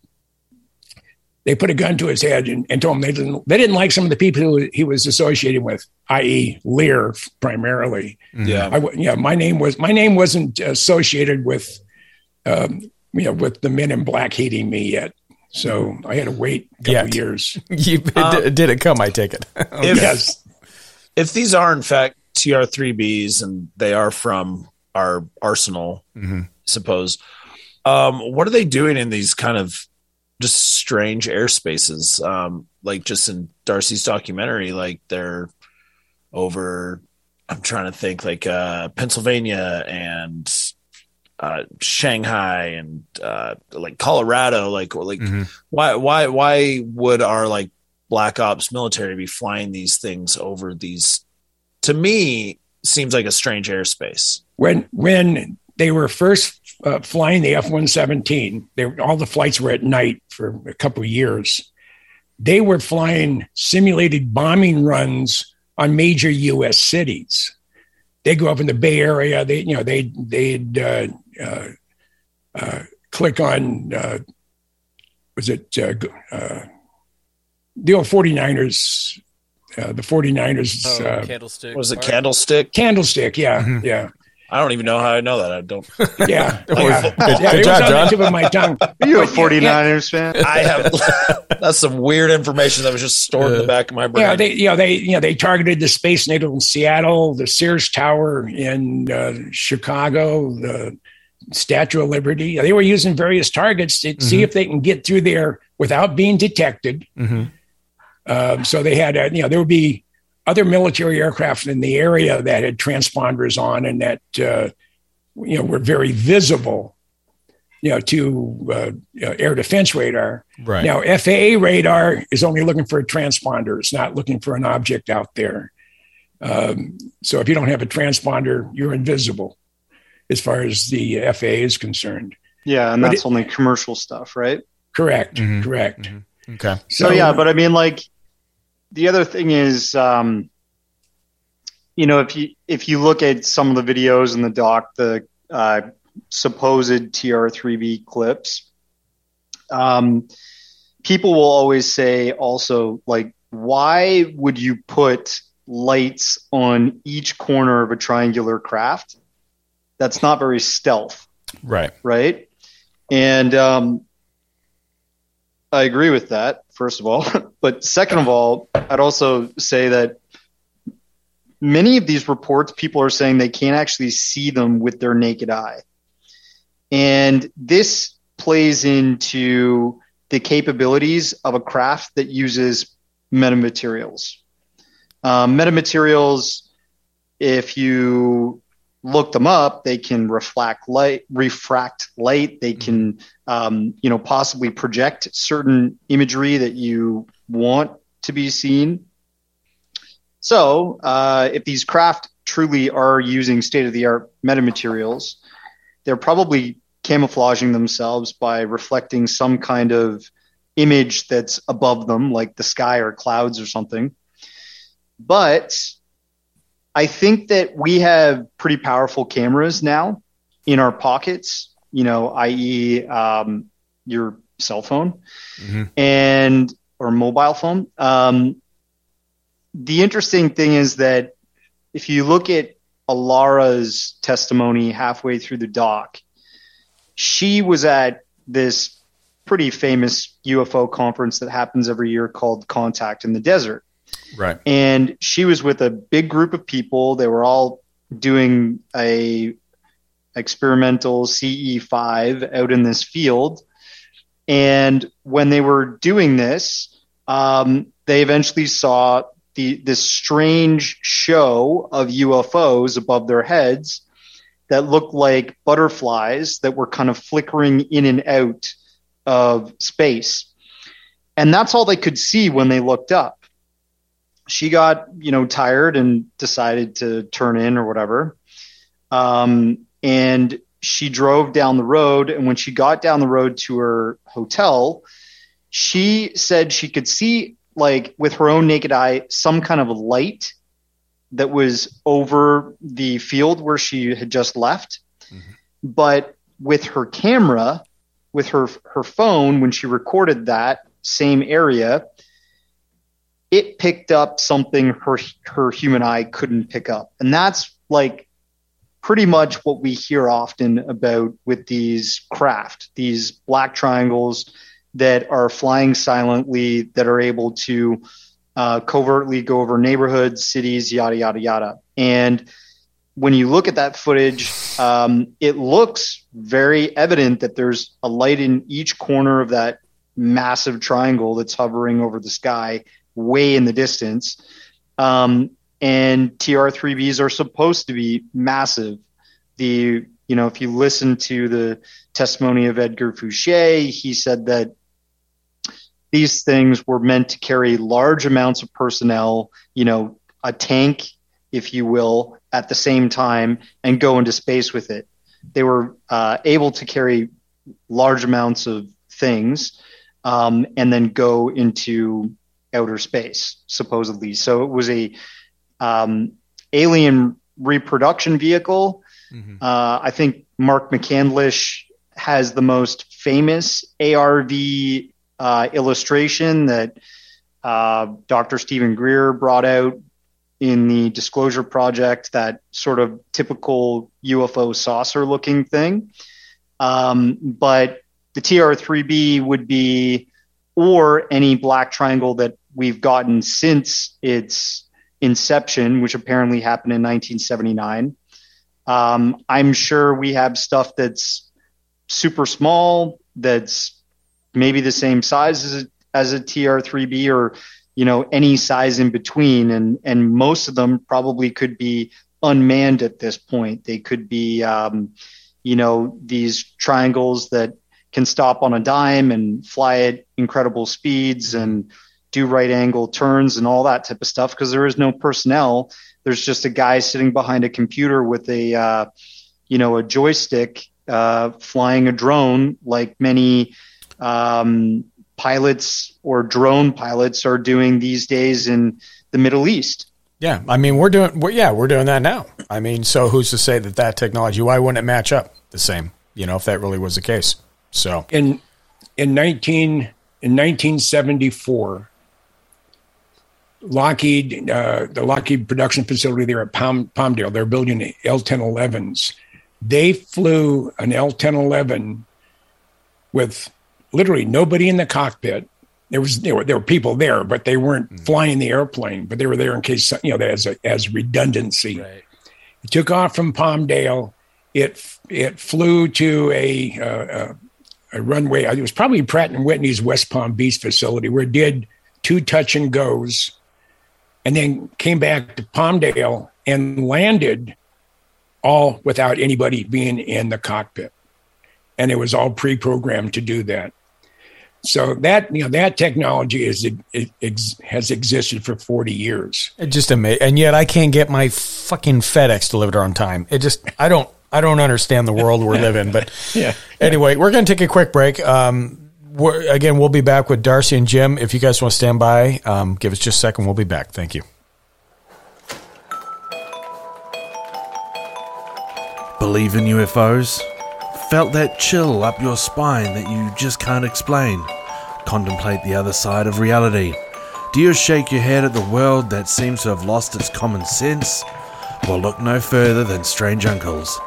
S2: they put a gun to his head and, and told him they didn't they didn't like some of the people who he was associated with, i.e., Lear primarily.
S9: Yeah.
S2: I w- yeah, my name was my name wasn't associated with um, you know with the men in black hating me yet, so I had to wait a couple
S8: Yet.
S2: years. *laughs*
S8: You, it, did it come? I take it. *laughs*
S9: If,
S2: Yes.
S9: if these are in fact TR3Bs and they are from our arsenal, suppose, um, what are they doing in these kind of just strange airspaces? Um, like just in Darcy's documentary, like they're over. I'm trying to think, like uh, Pennsylvania and uh, Shanghai and uh, like Colorado. Like, like why, why, why would our like black ops military be flying these things over these? To me, seems like a strange airspace.
S2: when when they were first uh, flying the F one seventeen, all the flights were at night for a couple of years. They were flying simulated bombing runs on major U.S. cities. They go up in the Bay Area. They you know they they'd uh, click on uh, was it uh, uh, the old 49ers uh, the 49ers
S1: Oh,
S2: uh,
S1: candlestick.
S9: Was it
S1: Park.
S9: Candlestick?
S2: candlestick yeah yeah
S9: I I don't even know how I know that. I don't. *laughs*
S2: Yeah,
S8: Good-
S2: yeah.
S8: good
S2: yeah, it
S8: job,
S2: was on the
S8: John.
S2: tip of my tongue. *laughs*
S3: Are you a
S2: But, yeah,
S3: 49ers fan? *laughs*
S9: I have. that's some weird information that was just stored in the back of my brain.
S2: Yeah, they you know they you know they targeted the Space Needle in Seattle, the Sears Tower in uh, Chicago, the Statue of Liberty. They were using various targets to see if they can get through there without being detected.
S8: Mhm.
S2: Um, so they had, uh, you know, there would be other military aircraft in the area that had transponders on and that, uh, you know, were very visible, you know, to uh, air defense radar.
S8: Right.
S2: Now, FAA radar is only looking for a transponder. It's not looking for an object out there. Um, so if you don't have a transponder, you're invisible as far as the FAA is concerned.
S3: Yeah, and
S2: But
S3: that's
S2: it-
S3: only commercial stuff, right?
S2: Correct.
S8: Mhm.
S2: Correct.
S8: Okay.
S3: So, yeah, but I mean, like the other thing is, um, you know, if you if you look at some of the videos in the doc, the uh, supposed TR3B clips, um, people will always say also like, why would you put lights on each corner of a triangular craft? That's not very stealth
S8: Right.
S3: right? And um, I agree with that, first of all. *laughs* but second of all, I'd also say that many of these reports, people are saying they can't actually see them with their naked eye. And this plays into the capabilities of a craft that uses metamaterials. Um, metamaterials, if you look them up, they can reflect light, refract light. They can, um, you know, possibly project certain imagery that you want to be seen. So, uh, if these craft truly are using state of the art metamaterials, they're probably camouflaging themselves by reflecting some kind of image that's above them, like the sky or clouds or something. But I think that we have pretty powerful cameras now in our pockets, you know, i.e., um, your cell phone
S8: Mhm.
S3: and or mobile phone. Um, the interesting thing is that if you look at Alara's testimony halfway through the doc, she was at this pretty famous UFO conference that happens every year called Contact in the Desert
S8: Right.
S3: and she was with a big group of people. They were all doing a experimental CE5 out in this field. And when they were doing this, um, they eventually saw the this strange show of UFOs above their heads that looked like butterflies that were kind of flickering in and out of space. And that's all they could see when they looked up she got you know tired and decided to turn in or whatever. Um, and she drove down the road and when she got down the road to her hotel she said she could see like with her own naked eye some kind of light that was over the field where she had just left. But with her camera with her her phone when she recorded that same area it picked up something her her human eye couldn't pick up. And that's like pretty much what we hear often about with these craft these black triangles that are flying silently that are able to uh, covertly go over neighborhoods cities yada yada yada. And when you look at that footage um, it looks very evident that there's a light in each corner of that massive triangle that's hovering over the sky way in the distance. Um, and TR3Bs are supposed to be massive. The you know if you listen to the testimony of Edgar Fouché, he said that these things were meant to carry large amounts of personnel, you know, a tank, if you will, at the same time and go into space with it. They were uh, able to carry large amounts of things um, and then go into outer space, supposedly. So it was a um, alien reproduction vehicle.
S8: Mhm.
S3: Uh, I think Mark McCandlish has the most famous ARV uh, illustration that uh, Dr. Steven Greer brought out in the Disclosure Project, that sort of typical UFO saucer looking thing. Um, but the TR3B would be, or any black triangle that we've gotten since its inception, which apparently happened in 1979. Um, I'm sure we have stuff that's super small, that's maybe the same size as a, as a TR3B or you know any size in between and and most of them probably could be unmanned at this point they could be um, you know these triangles that can stop on a dime and fly at incredible speeds and do right angle turns and all that type of stuff because there is no personnel there's just a guy sitting behind a computer with a uh, you know a joystick uh, flying a drone like many um, pilots or drone pilots are doing these days in the Middle East.
S8: Yeah, I mean we're doing we're, yeah we're doing that now. I mean, so who's to say that that technology why wouldn't it match up the same? You know, if that really was the case. So
S2: in in nineteen in nineteen seventy four, Lockheed uh, the Lockheed production facility there at Palm, Palmdale they're building L ten elevens. They flew an L ten eleven with literally nobody in the cockpit. There was there were, there were people there, but they weren't mm. flying the airplane. But they were there in case you know as a, as redundancy. Right. It took off from Palmdale. It it flew to a, uh, a runway. It was probably Pratt and Whitney's West Palm Beach facility where it did two touch and goes, and then came back to Palmdale and landed all without anybody being in the cockpit. And it was all pre-programmed to do that. So that you know that technology is it, it, has existed for forty years.
S8: It just amazing, and yet I can't get my fucking FedEx delivered on time. It just I don't I don't understand the world we're living. But *laughs* yeah. Anyway, we're going to take a quick break. Um, again, we'll be back with Darcy and Jim. If you guys want to stand by, um, give us just a second. We'll be back. Thank you.
S10: Believe in UFOs? Felt that chill up your spine that you just can't explain. Contemplate the other side of reality. Do you shake your head at the world that seems to have lost its common sense? Well, look no further than Strange Uncles.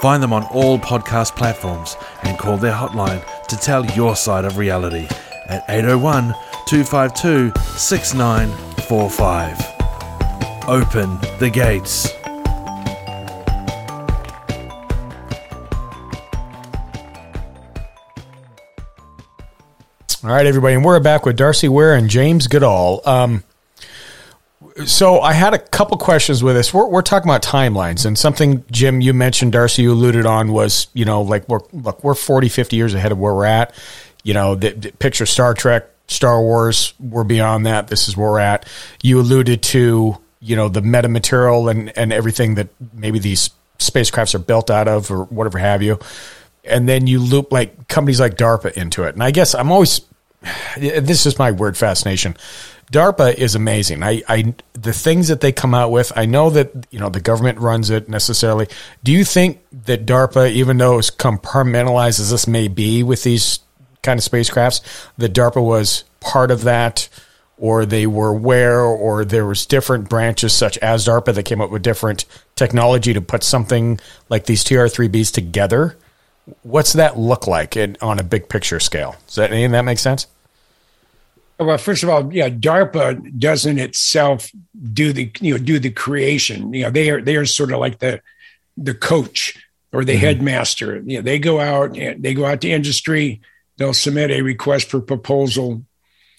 S10: Find them on all podcast platforms and call their hotline to tell your side of reality at 801 252 6945. Open the gates.
S8: All right, everybody, and we're back with Darcy Weir and James Goodall. Um, so I had a couple questions with this. We're, we're talking about timelines and something, Jim, you mentioned, Darcy, you alluded on was, you know, like we're, look, we're 40, 50 years ahead of where we're at. You know, the, the picture Star Trek, Star Wars, we're beyond that. This is where we're at. You alluded to, you know, the metamaterial and, and everything that maybe these spacecrafts are built out of or whatever have you. And then you loop like companies like DARPA into it. And I guess I'm always *sighs* this is my word fascination. DARPA is amazing. I, I, the things that they come out with. I know that you know the government runs it necessarily. Do you think that DARPA, even though as compartmentalized as this may be with these kind of spacecrafts, that DARPA was part of that, or they were aware, or there was different branches such as DARPA that came up with different technology to put something like these TR3Bs together? What's that look like in, on a big picture scale? Does that any of that make sense?
S2: Well, first of all, yeah, DARPA doesn't itself do the you know do the creation. You know, they are they are sort of like the the coach or the mm-hmm. headmaster. You know, they go out and they go out to industry. They'll submit a request for proposal.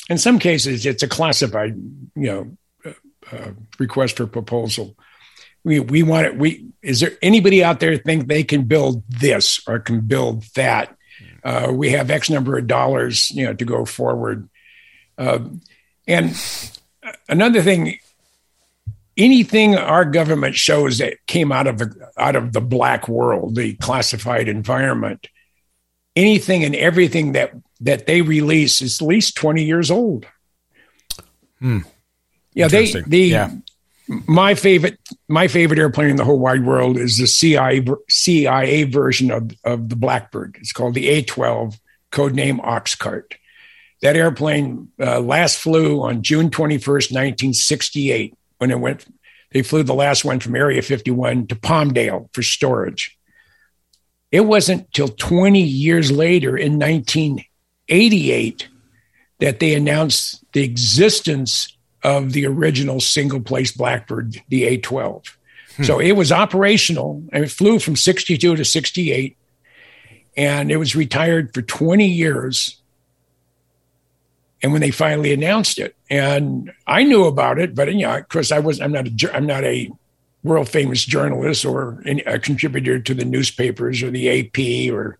S2: In some cases, it's a classified you know uh, uh, request for proposal. We we want it. We is there anybody out there think they can build this or can build that? Uh, we have X number of dollars, you know, to go forward uh, and another thing, anything our government shows that came out of the out of the black world, the classified environment, anything and everything that that they release is at least twenty years old.
S8: Hmm.
S2: Yeah, they the yeah. my favorite my favorite airplane in the whole wide world is the CIA CIA version of of the Blackbird. It's called the A12, code name Oxcart. That airplane uh, last flew on June 21st, 1968, when it went they flew the last one from Area 51 to Palmdale for storage. It wasn't till 20 years later in 1988 that they announced the existence of the original single place Blackbird, the A 12. Hmm. So it was operational and it flew from 62 to 68. And it was retired for 20 years. And when they finally announced it, and I knew about it, but you know, of course, I was I'm not a I'm not a world famous journalist or a contributor to the newspapers or the AP or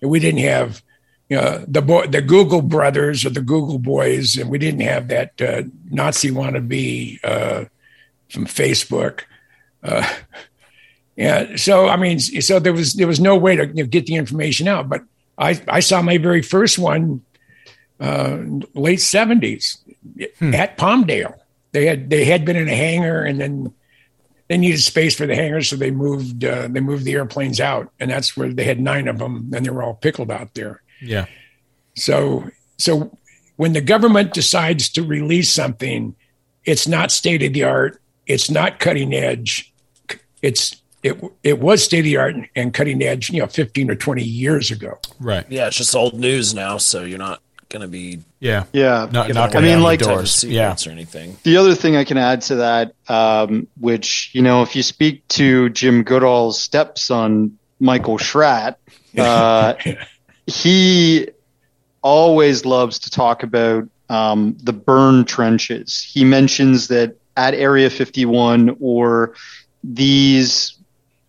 S2: we didn't have you know, the boy, the Google brothers or the Google boys, and we didn't have that uh, Nazi wannabe uh, from Facebook. Uh, *laughs* yeah, so I mean, so there was there was no way to you know, get the information out. But I I saw my very first one uh, late seventies hmm. at Palmdale. They had they had been in a hangar, and then they needed space for the hangars, so they moved uh, they moved the airplanes out, and that's where they had nine of them, and they were all pickled out there.
S8: Yeah.
S2: So so when the government decides to release something, it's not state of the art, it's not cutting edge. It's it it was state of the art and cutting edge, you know, 15 or 20 years ago.
S8: Right.
S9: Yeah, it's just old news now, so you're not going to be
S8: yeah.
S3: Yeah.
S8: Not, not
S3: I mean like
S8: doors. yeah.
S9: or anything.
S3: The other thing I can add to that, um, which you know, if you speak to Jim Goodall's stepson Michael Schratt, *laughs* uh, he always loves to talk about um, the burn trenches. He mentions that at Area 51 or these,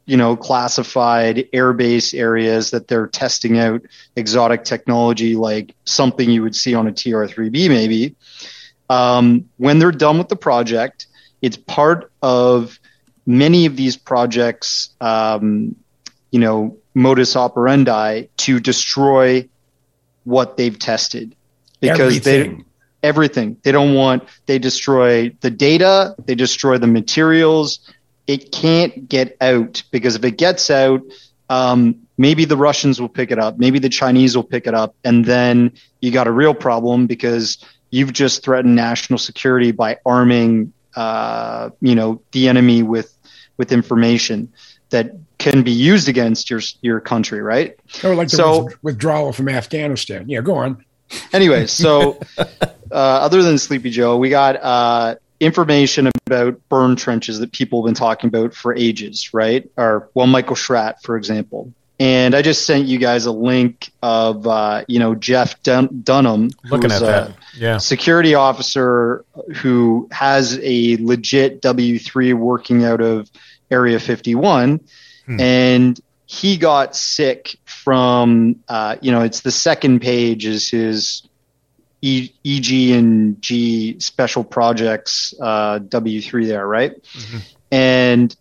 S3: you know, classified airbase areas that they're testing out exotic technology like something you would see on a TR3B maybe. Um, when they're done with the project, it's part of many of these projects, um, you know, modus operandi to destroy what they've tested because everything. they everything they don't want they destroy the data they destroy the materials it can't get out because if it gets out um, maybe the russians will pick it up maybe the chinese will pick it up and then you got a real problem because you've just threatened national security by arming uh, you know the enemy with with information that can be used against your your country, right?
S2: Or like the so, withdrawal from Afghanistan. Yeah, go on.
S3: Anyway, so *laughs* uh, other than Sleepy Joe, we got uh, information about burn trenches that people have been talking about for ages, right? Or well, Michael Schratt, for example. And I just sent you guys a link of uh, you know Jeff Dun- Dunham,
S8: looking at that, yeah,
S3: security officer who has a legit W three working out of Area 51, hmm. and he got sick from uh, you know it's the second page is his e, EG and G special projects uh, W3 there, right? Mm-hmm. And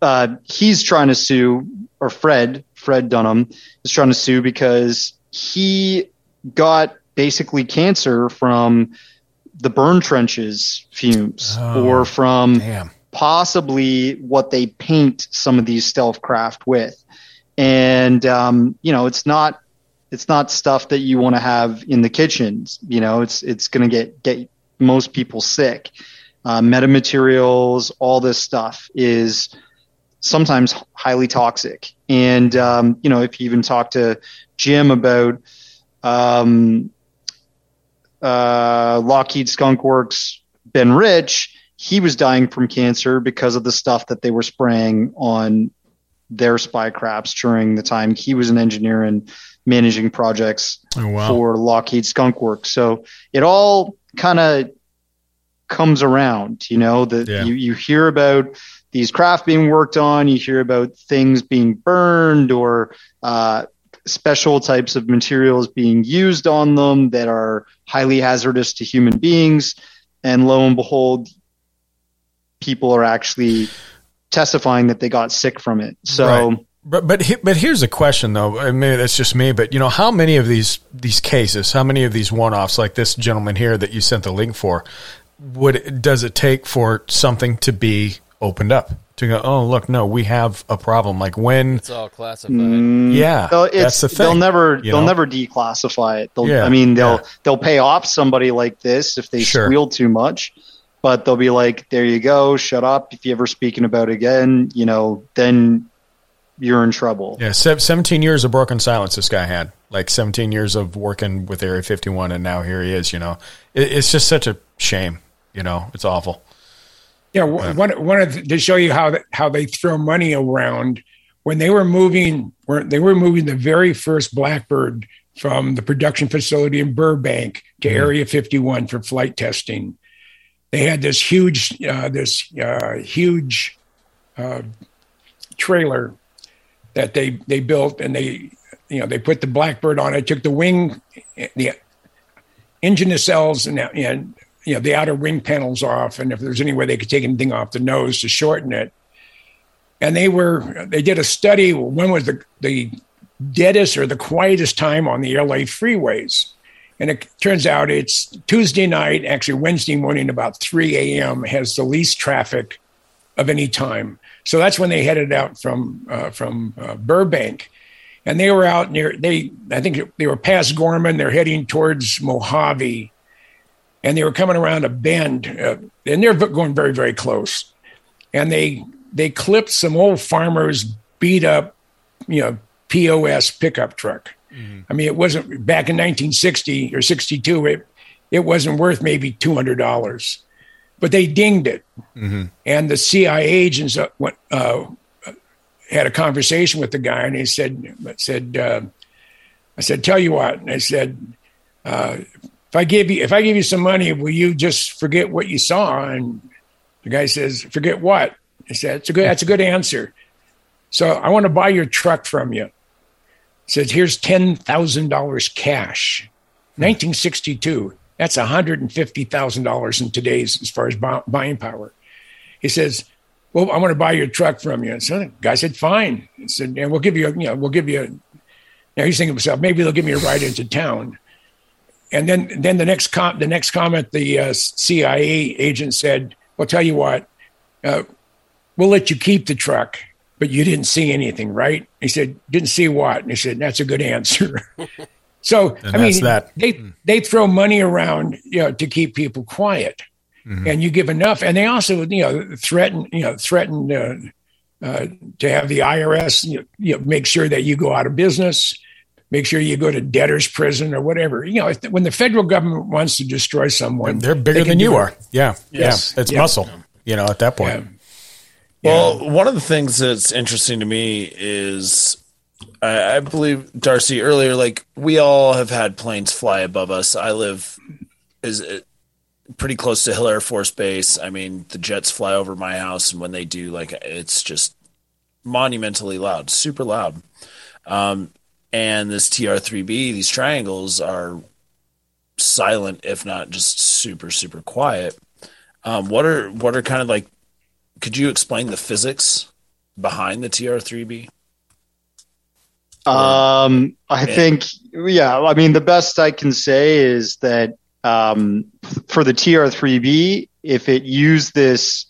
S3: uh, he's trying to sue, or Fred, Fred Dunham is trying to sue because he got basically cancer from the burn trenches fumes oh, or from
S8: damn
S3: possibly what they paint some of these stealth craft with. And um, you know, it's not it's not stuff that you want to have in the kitchens. You know, it's it's going to get get most people sick. Uh, metamaterials, all this stuff is sometimes highly toxic. And um, you know, if you even talk to Jim about um, uh, Lockheed Skunk Works, Ben Rich, he was dying from cancer because of the stuff that they were spraying on their spy crafts during the time he was an engineer and managing projects
S8: oh, wow.
S3: for Lockheed Skunk Works. So it all kind of comes around, you know, that yeah. you, you hear about these craft being worked on, you hear about things being burned or uh, special types of materials being used on them that are highly hazardous to human beings. And lo and behold, people are actually testifying that they got sick from it. So. Right.
S8: But but but here's a question though. Maybe that's just me. But you know, how many of these these cases, how many of these one offs like this gentleman here that you sent the link for, would does it take for something to be opened up? to go, oh look, no, we have a problem. Like when
S1: it's all classified. Mm,
S8: yeah, that's the thing.
S3: They'll never they'll never declassify it. They'll, yeah, I mean, they'll yeah. they'll pay off somebody like this if they sure. squeal too much but they'll be like, "There you go, shut up. If you ever speaking about it again, you know, then you're in trouble."
S8: Yeah, se- 17 years of broken silence this guy had. Like 17 years of working with Area 51, and now here he is. You know, it, it's just such a shame. You know, it's awful.
S2: Yeah, one one of the, to show you how how they throw money around when they were moving where they were moving the very first Blackbird from the production facility in Burbank to
S8: Mm-hmm.
S2: Area 51 for flight testing. They had this huge uh, this uh, huge uh, trailer that they they built and they you know they put the Blackbird on it, took the wing the engine nacelles and, and you know the outer wing panels off, and if there's any way they could take anything off the nose to shorten it. And they were they did a study. When was the the deadest or the quietest time on the LA freeways? And it turns out it's Tuesday night, actually Wednesday morning, about 3 a.m. has the least traffic of any time. So that's when they headed out from uh, from uh, Burbank, and they were out near they I think they were past Gorman. They're heading towards Mojave, and they were coming around a bend, uh, and they're going very very close, and they they clipped some old farmers beat up, you know, POS pickup truck. I mean, it wasn't back in 1960 or 62. It it wasn't worth maybe two hundred dollars, but they dinged it, and the CIA agents uh, went, uh, had a conversation with the guy, and he said said uh, I said, tell you what, and I said. Uh, if I give you if I give you some money, will you just forget what you saw? And the guy says, "Forget what?" I said, "It's a good. That's a good answer." So I want to buy your truck from you. He says, "Here's ten thousand dollars cash." 1962. That's one hundred and fifty thousand dollars in today's as far as bu- buying power. He says, "Well, I want to buy your truck from you." And so the guy said, "Fine." He said, "And we'll give you, a, you know, we'll give you." A, now he's thinking to himself, maybe they'll give me a ride into town. And then, then the next com- the next comment, the uh, CIA agent said, "Well, tell you what, uh, we'll let you keep the truck, but you didn't see anything, right?" He said, "Didn't see what?" And he said, "That's a good answer." *laughs* so
S8: And
S2: I mean,
S8: that.
S2: they they throw money around, you know, to keep people quiet, and you give enough, and they also, you know, threaten, you know, threaten uh, uh, to have the IRS, you know, you know, make sure that you go out of business make sure you go to debtor's prison or whatever. You know, if, when the federal government wants to destroy someone,
S8: They're bigger
S2: they
S8: than
S2: do
S8: you
S2: it.
S8: are. Yeah.
S2: Yes.
S8: Yeah. It's
S2: Yeah.
S8: muscle, you know, at that point.
S9: Well, one of the things that's interesting to me is I, I believe Darcy earlier, like we all have had planes fly above us. I live is uh, pretty close to Hill Air Force Base. I mean, the jets fly over my house, and when they do, like it's just monumentally loud, super loud. Um, and this TR3B, these triangles are silent, if not just super, super quiet. Um, what are what are kind of like? Could you explain the physics behind the TR3B?
S3: Um, I think, yeah, I mean, the best I can say is that um, for the TR3B, if it used this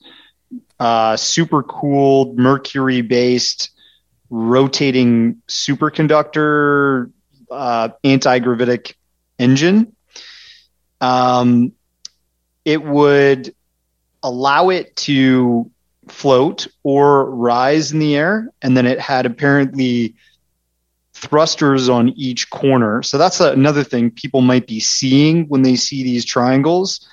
S3: uh, super cooled mercury based rotating superconductor uh, anti gravitic engine, um, it would allow it to float or rise in the air. And then it had apparently thrusters on each corner. So that's another thing people might be seeing when they see these triangles.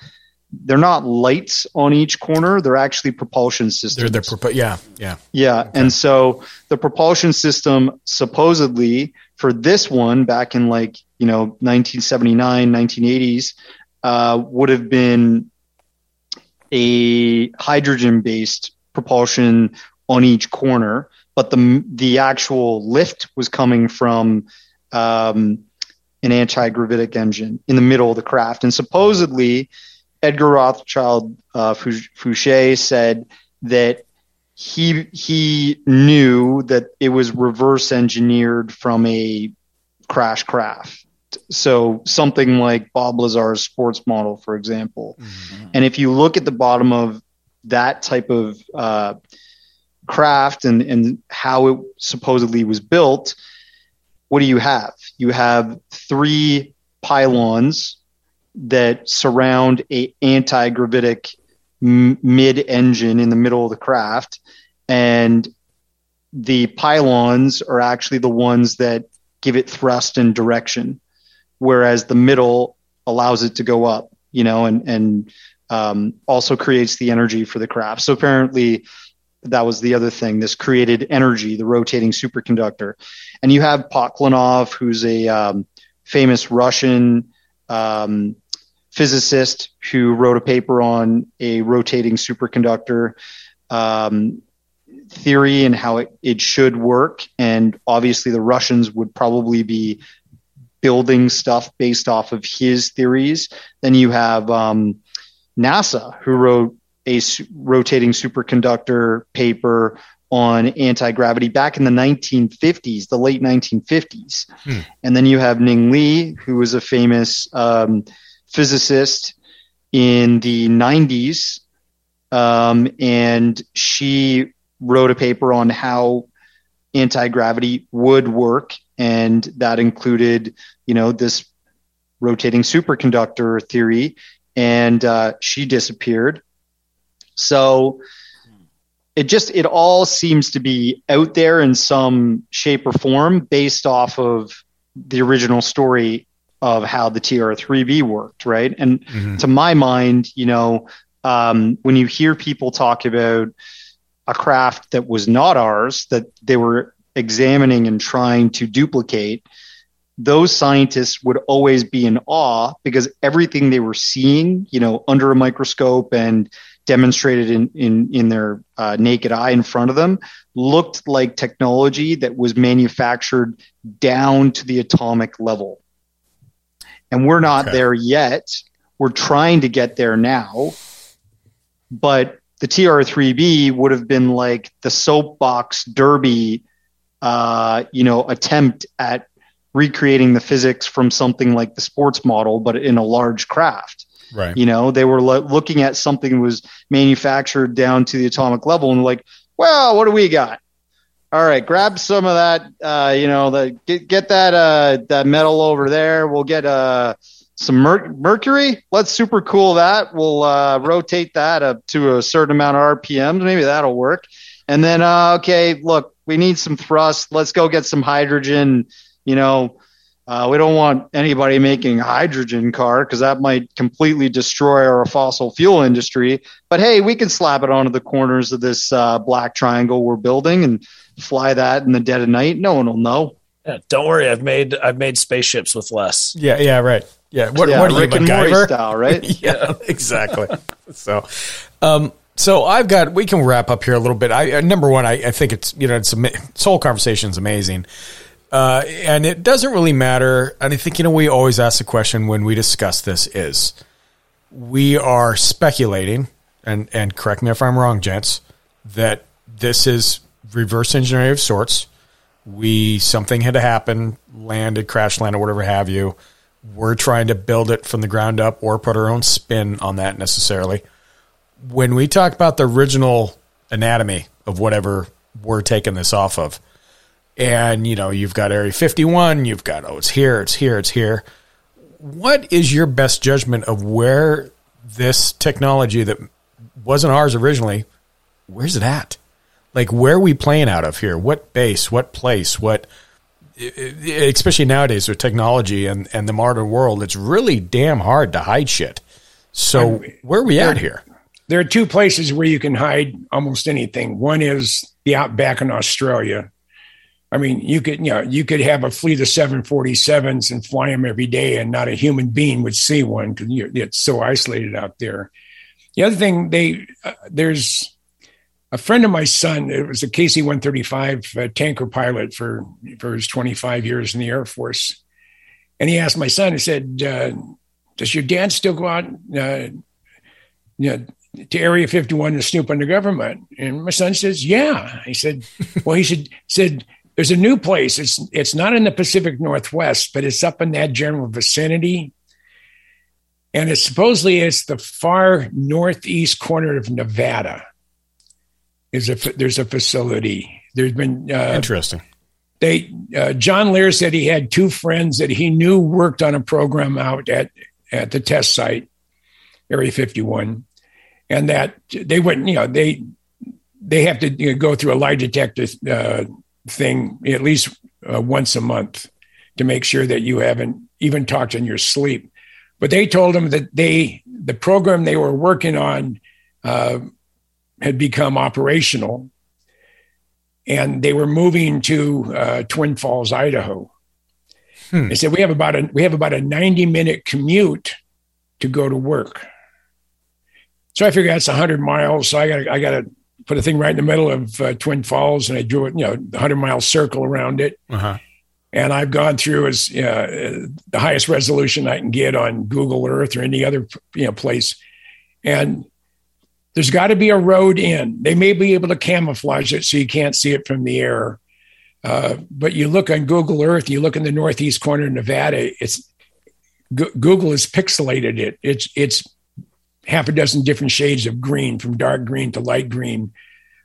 S3: They're not lights on each corner, they're actually propulsion systems.
S8: They're, they're, propo- yeah. Yeah.
S3: Yeah. And so the propulsion system supposedly for this one back in like, you know, 1979, 1980s, uh, would have been a hydrogen based propulsion on each corner, but the, the actual lift was coming from, um, an anti-gravitic engine in the middle of the craft. And supposedly Edgar Rothschild, uh, Fouché said that he he knew that it was reverse engineered from a crash craft. So something like Bob Lazar's sports model, for example. And if you look at the bottom of that type of uh, craft and, and how it supposedly was built, what do you have? You have three pylons that surround a anti-gravitic m- mid-engine in the middle of the craft, and the pylons are actually the ones that give it thrust and direction, whereas the middle allows it to go up, you know, and and um, also creates the energy for the craft. So apparently, that was the other thing. This created energy, the rotating superconductor, and you have Podkletnov, who's a um, famous Russian um, physicist who wrote a paper on a rotating superconductor. Um, theory and how it, it should work. And obviously, the Russians would probably be building stuff based off of his theories. Then you have um, NASA, who wrote a rotating superconductor paper on anti gravity back in the 1950s, the late 1950s.
S8: Hmm.
S3: And then you have Ning Li, who was a famous um, physicist in the 90s. Um, and she wrote a paper on how anti gravity would work, and that included, you know, this rotating superconductor theory, and uh, she disappeared. So it just it all seems to be out there in some shape or form based off of the original story of how the TR3B worked, right? And
S8: Mhm.
S3: to my mind, you know, um, when you hear people talk about a craft that was not ours that they were examining and trying to duplicate, those scientists would always be in awe because everything they were seeing, you know, under a microscope and demonstrated in in in their uh, naked eye in front of them looked like technology that was manufactured down to the atomic level. And we're not
S8: Okay.
S3: there yet. We're trying to get there now. But the TR3B would have been like the soapbox derby, uh, you know, attempt at recreating the physics from something like the sports model, but in a large craft.
S8: Right.
S3: You know, they were lo- looking at something that was manufactured down to the atomic level and like, well, what do we got? All right, grab some of that. Uh, you know, the get get that uh, that metal over there. We'll get uh, some mer- mercury. Let's super cool that. We'll uh, rotate that up to a certain amount of RPMs. Maybe that'll work. And then, uh, okay, look, we need some thrust. Let's go get some hydrogen. You know, uh, we don't want anybody making a hydrogen car because that might completely destroy our fossil fuel industry. But hey, we can slap it onto the corners of this uh, black triangle we're building and fly that in the dead of night. No one will know.
S9: Yeah, don't worry. I've made I've made spaceships with less.
S8: Yeah, yeah, right. Yeah. What,
S3: Yeah,
S8: what are you,
S3: Rick and Morty
S8: MacGyver?
S3: style, right? *laughs*
S8: yeah, exactly. so, um, so I've got. We can wrap up here a little bit. I uh, number one, I, I think it's you know it's ama- this whole conversation is amazing, uh, and it doesn't really matter. And I think you know we always ask the question when we discuss this is we are speculating, and and correct me if I'm wrong, gents, that this is reverse engineering of sorts. We something had to happen, landed, crash landed, whatever have you. We're trying to build it from the ground up or put our own spin on that necessarily. When we talk about the original anatomy of whatever we're taking this off of, and you know, you've got Area 51, you've got, oh, it's here, it's here, it's here. What is your best judgment of where this technology that wasn't ours originally, where's it at? Like, where are we playing out of here? What base? What place? What, especially nowadays with technology and, and the modern world, it's really damn hard to hide shit. So, where are we at here?
S2: There are two places where you can hide almost anything. One is the outback in Australia. I mean, you could you know you could have a fleet of 747s and fly them every day, and not a human being would see one because it's so isolated out there. The other thing they uh, there's a friend of my son. It was a KC 135 uh, tanker pilot for for his 25 years in the Air Force, and he asked my son. He said, uh, "Does your dad still go out?" Uh, you know, to Area 51 to snoop on the government. And my son says, Yeah. He said, Well, he said, said there's a new place. It's it's not in the Pacific Northwest, but it's up in that general vicinity. And it's supposedly it's the far northeast corner of Nevada. Is a there's a facility. There's been uh,
S8: Interesting.
S2: they uh, John Lear said he had two friends that he knew worked on a program out at at the test site, Area 51, and that they wouldn't, you know, they they have to you know, go through a lie detector uh, thing at least uh, once a month to make sure that you haven't even talked in your sleep. But they told them that they the program they were working on uh, had become operational, and they were moving to uh, Twin Falls, Idaho. Hmm. They said we have about a we have about a ninety minute commute to go to work. So I figured that's hundred miles. So I got I got to put a thing right in the middle of uh, Twin Falls, and I drew it, you know, the hundred mile circle around it. Uh-huh. And I've gone through as uh, the highest resolution I can get on Google Earth or any other you know place, and there's got to be a road in. They may be able to camouflage it so you can't see it from the air. Uh, but you look on Google Earth, you look in the northeast corner of Nevada, it's Google has pixelated it. It's it's half a dozen different shades of green, from dark green to light green.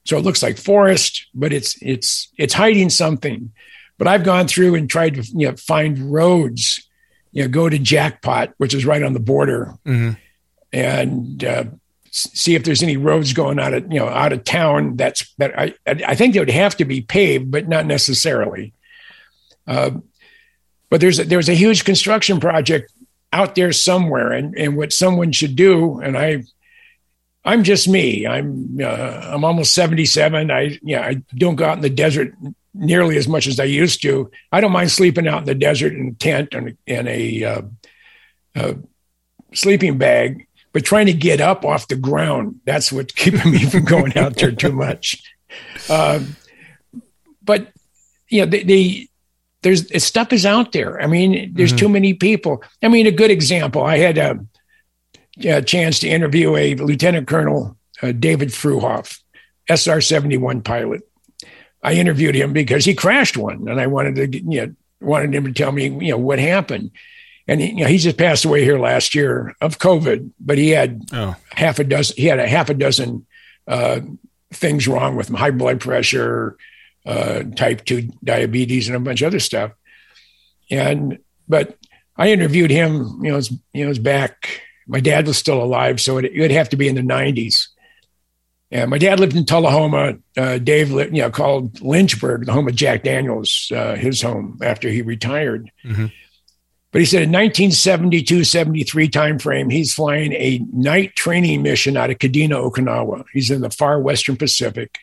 S2: So it looks like forest, but it's it's it's hiding something. But I've gone through and tried to you know find roads, you know, go to Jackpot, which is right on the border, mm-hmm. and uh, see if there's any roads going out of you know out of town. That's that I I think they would have to be paved, but not necessarily. Uh, but there's a, there's a huge construction project out there somewhere, and and what someone should do, and I I'm just me. I'm uh, I'm almost 77. I yeah, I don't go out in the desert nearly as much as I used to. I don't mind sleeping out in the desert in a tent and in a, uh, a sleeping bag, but trying to get up off the ground that's what's *laughs* keeping me from going out there too much. *laughs* Uh, but you know, the, the there's stuff is out there. I mean, there's mm-hmm. too many people. I mean, a good example. I had a, a chance to interview a Lieutenant Colonel uh, David Fruehauf, SR seventy one pilot. I interviewed him because he crashed one, and I wanted to you know wanted him to tell me you know what happened. And he, you know, he just passed away here last year of COVID, but he had oh. half a dozen. He had a half a dozen uh, things wrong with him: high blood pressure, uh, type 2 diabetes and a bunch of other stuff. And, but I interviewed him, you know, it was, you know, it was back, my dad was still alive, so it, it would have to be in the 90s. And my dad lived in Tullahoma. Uh, Dave lived, you know, called Lynchburg, the home of Jack Daniels, uh, his home after he retired. Mm-hmm. But he said in 1972, 73 timeframe, he's flying a night training mission out of Kadena, Okinawa. He's in the far Western Pacific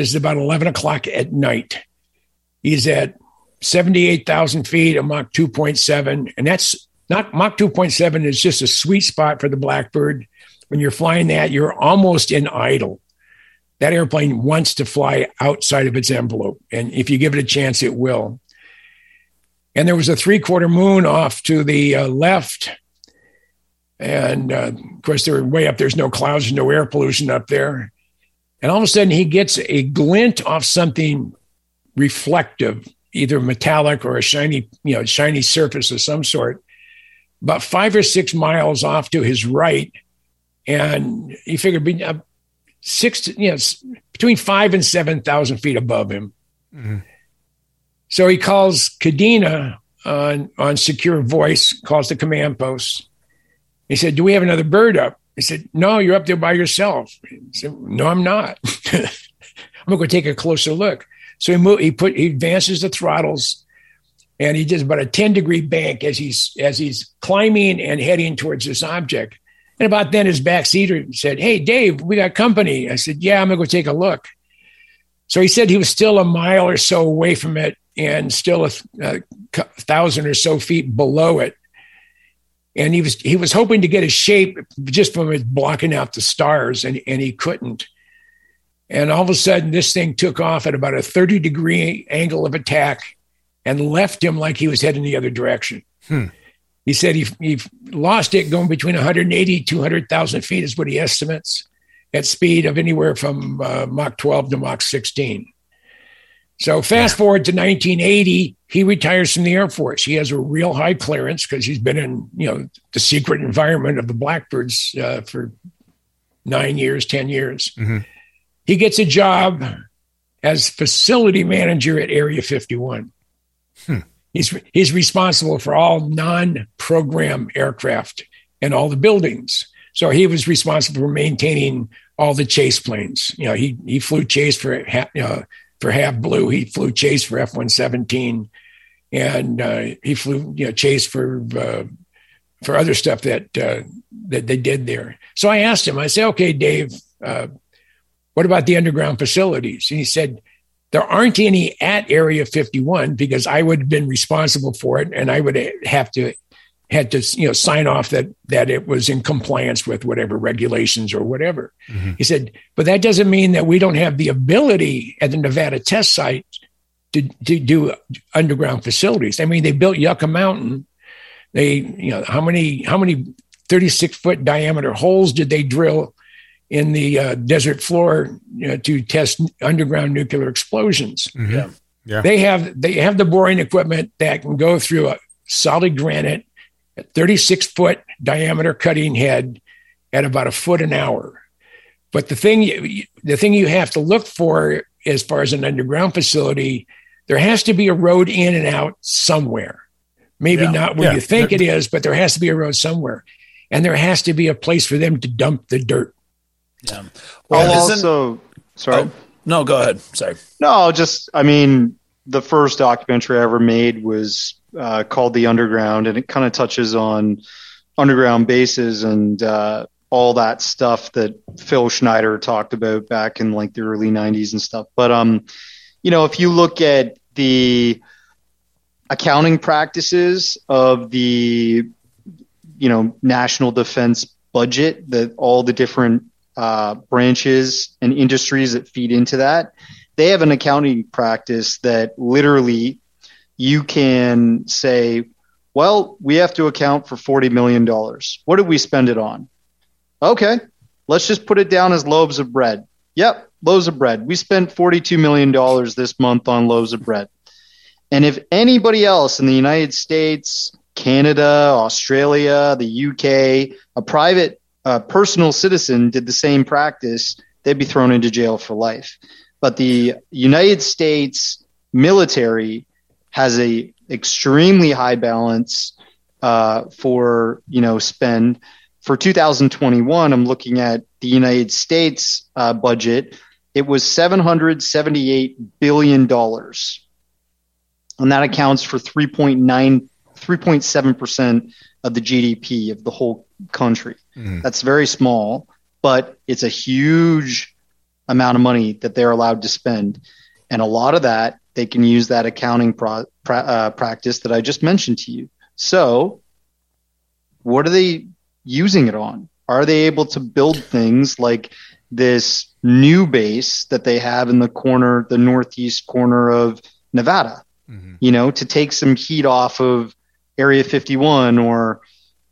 S2: it's about 11 o'clock at night. He's at 78,000 feet, a Mach 2.7. And that's not Mach 2.7 is just a sweet spot for the Blackbird. When you're flying that, you're almost in idle. That airplane wants to fly outside of its envelope. And if you give it a chance, it will. And there was a three quarter moon off to the uh, left. And uh, of course, they're way up. There's no clouds, no air pollution up there. And all of a sudden, he gets a glint off something reflective, either metallic or a shiny, you know, shiny surface of some sort, about five or six miles off to his right. And he figured uh, six, you know, between five and 7,000 feet above him. Mm-hmm. So he calls Kadena on, on secure voice, calls the command post. He said, Do we have another bird up? I said, No, you're up there by yourself. He said, No, I'm not. *laughs* I'm gonna go take a closer look. So he moved, he put he advances the throttles and he does about a 10 degree bank as he's as he's climbing and heading towards this object. And about then his backseater said, Hey Dave, we got company. I said, Yeah, I'm gonna go take a look. So he said he was still a mile or so away from it and still a, a thousand or so feet below it and he was he was hoping to get a shape just from it blocking out the stars and, and he couldn't. And all of a sudden this thing took off at about a 30 degree angle of attack and left him like he was heading the other direction. Hmm. he said he, he lost it going between 180 200000 feet is what he estimates at speed of anywhere from uh, mach 12 to mach 16 so fast forward to 1980, he retires from the Air Force. He has a real high clearance because he's been in, you know, the secret environment of the Blackbirds uh, for nine years, 10 years. Mm-hmm. He gets a job as facility manager at Area 51. Hmm. He's, he's responsible for all non program aircraft and all the buildings. So he was responsible for maintaining all the chase planes. You know, he he flew chase for half, you know, for Have Blue. He flew chase for F one seventeen, and uh, he flew you know chase for uh, for other stuff that uh, that they did there. So I asked him. I said, "Okay, Dave, uh, what about the underground facilities?" And he said, "There aren't any at Area 51 because I would have been responsible for it, and I would have to had to you know sign off that that it was in compliance with whatever regulations or whatever."
S8: Mm-hmm.
S2: He said, "But that doesn't mean that we don't have the ability at the Nevada test site." To, to do underground facilities. I mean, they built Yucca Mountain. They, you know, how many how many 36 foot diameter holes did they drill in the uh, desert floor you know, to test underground nuclear explosions?
S8: Mhm.
S9: Yeah.
S8: Yeah.
S2: They have they have the boring equipment that can go through a solid granite, a 36 foot diameter cutting head at about a foot an hour. But the thing you, the thing you have to look for as far as an underground facility, there has to be a road in and out somewhere. Maybe
S9: Yeah.
S2: not where
S8: Yeah.
S2: you think it is, but there has to be a road somewhere. And there has to be a place for them to dump the dirt.
S9: Yeah.
S3: Well,
S9: Well, isn't-
S3: also, sorry.
S9: Oh, no, go ahead. Sorry.
S3: No, just I mean, the first documentary I ever made was uh, called The Underground, and it kind of touches on underground bases and uh, all that stuff that Phil Schneider talked about back in like the early '90s and stuff. But um, you know, if you look at the accounting practices of the you know national defense budget that all the different uh, branches and industries that feed into that they have an accounting practice that literally you can say well we have to account for 40 million dollars. What did we spend it on? Okay let's just put it down as loaves of bread. Yep loaves of bread. We spent 42 million dollars this month on loaves of bread. And if anybody else in the United States, Canada, Australia, the UK, a private uh, personal citizen did the same practice, they'd be thrown into jail for life. But the United States military has a extremely high balance uh, for you know spend. For 2021, I'm looking at the United States uh, budget. It was 778 billion dollars and that accounts for 3.9 3.7% of the GDP of the whole country.
S8: Mhm.
S3: That's very small, but it's a huge amount of money that they're allowed to spend. And a lot of that, they can use that accounting pro- pra- uh, practice that I just mentioned to you. So, what are they using it on? Are they able to build things like this new base that they have in the corner, the northeast corner of Nevada?
S8: Mhm.
S3: you know, to take some heat off of Area 51 or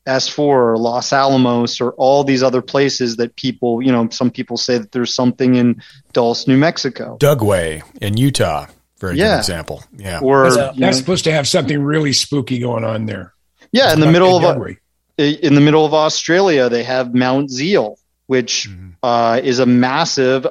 S3: S4 or Los Alamos or all these other places that people, you know, some people say that there's something in Dulce, New Mexico.
S8: Dugway in Utah, very
S3: Yeah.
S8: good example. Yeah.
S3: Or,
S2: That's,
S3: you
S2: that's
S3: know,
S2: supposed to have something really spooky going on there.
S3: yeah, in the middle of
S2: Dugway.
S3: in the middle of Australia, they have Mount Zeil, which
S8: Mhm.
S3: uh, is a massive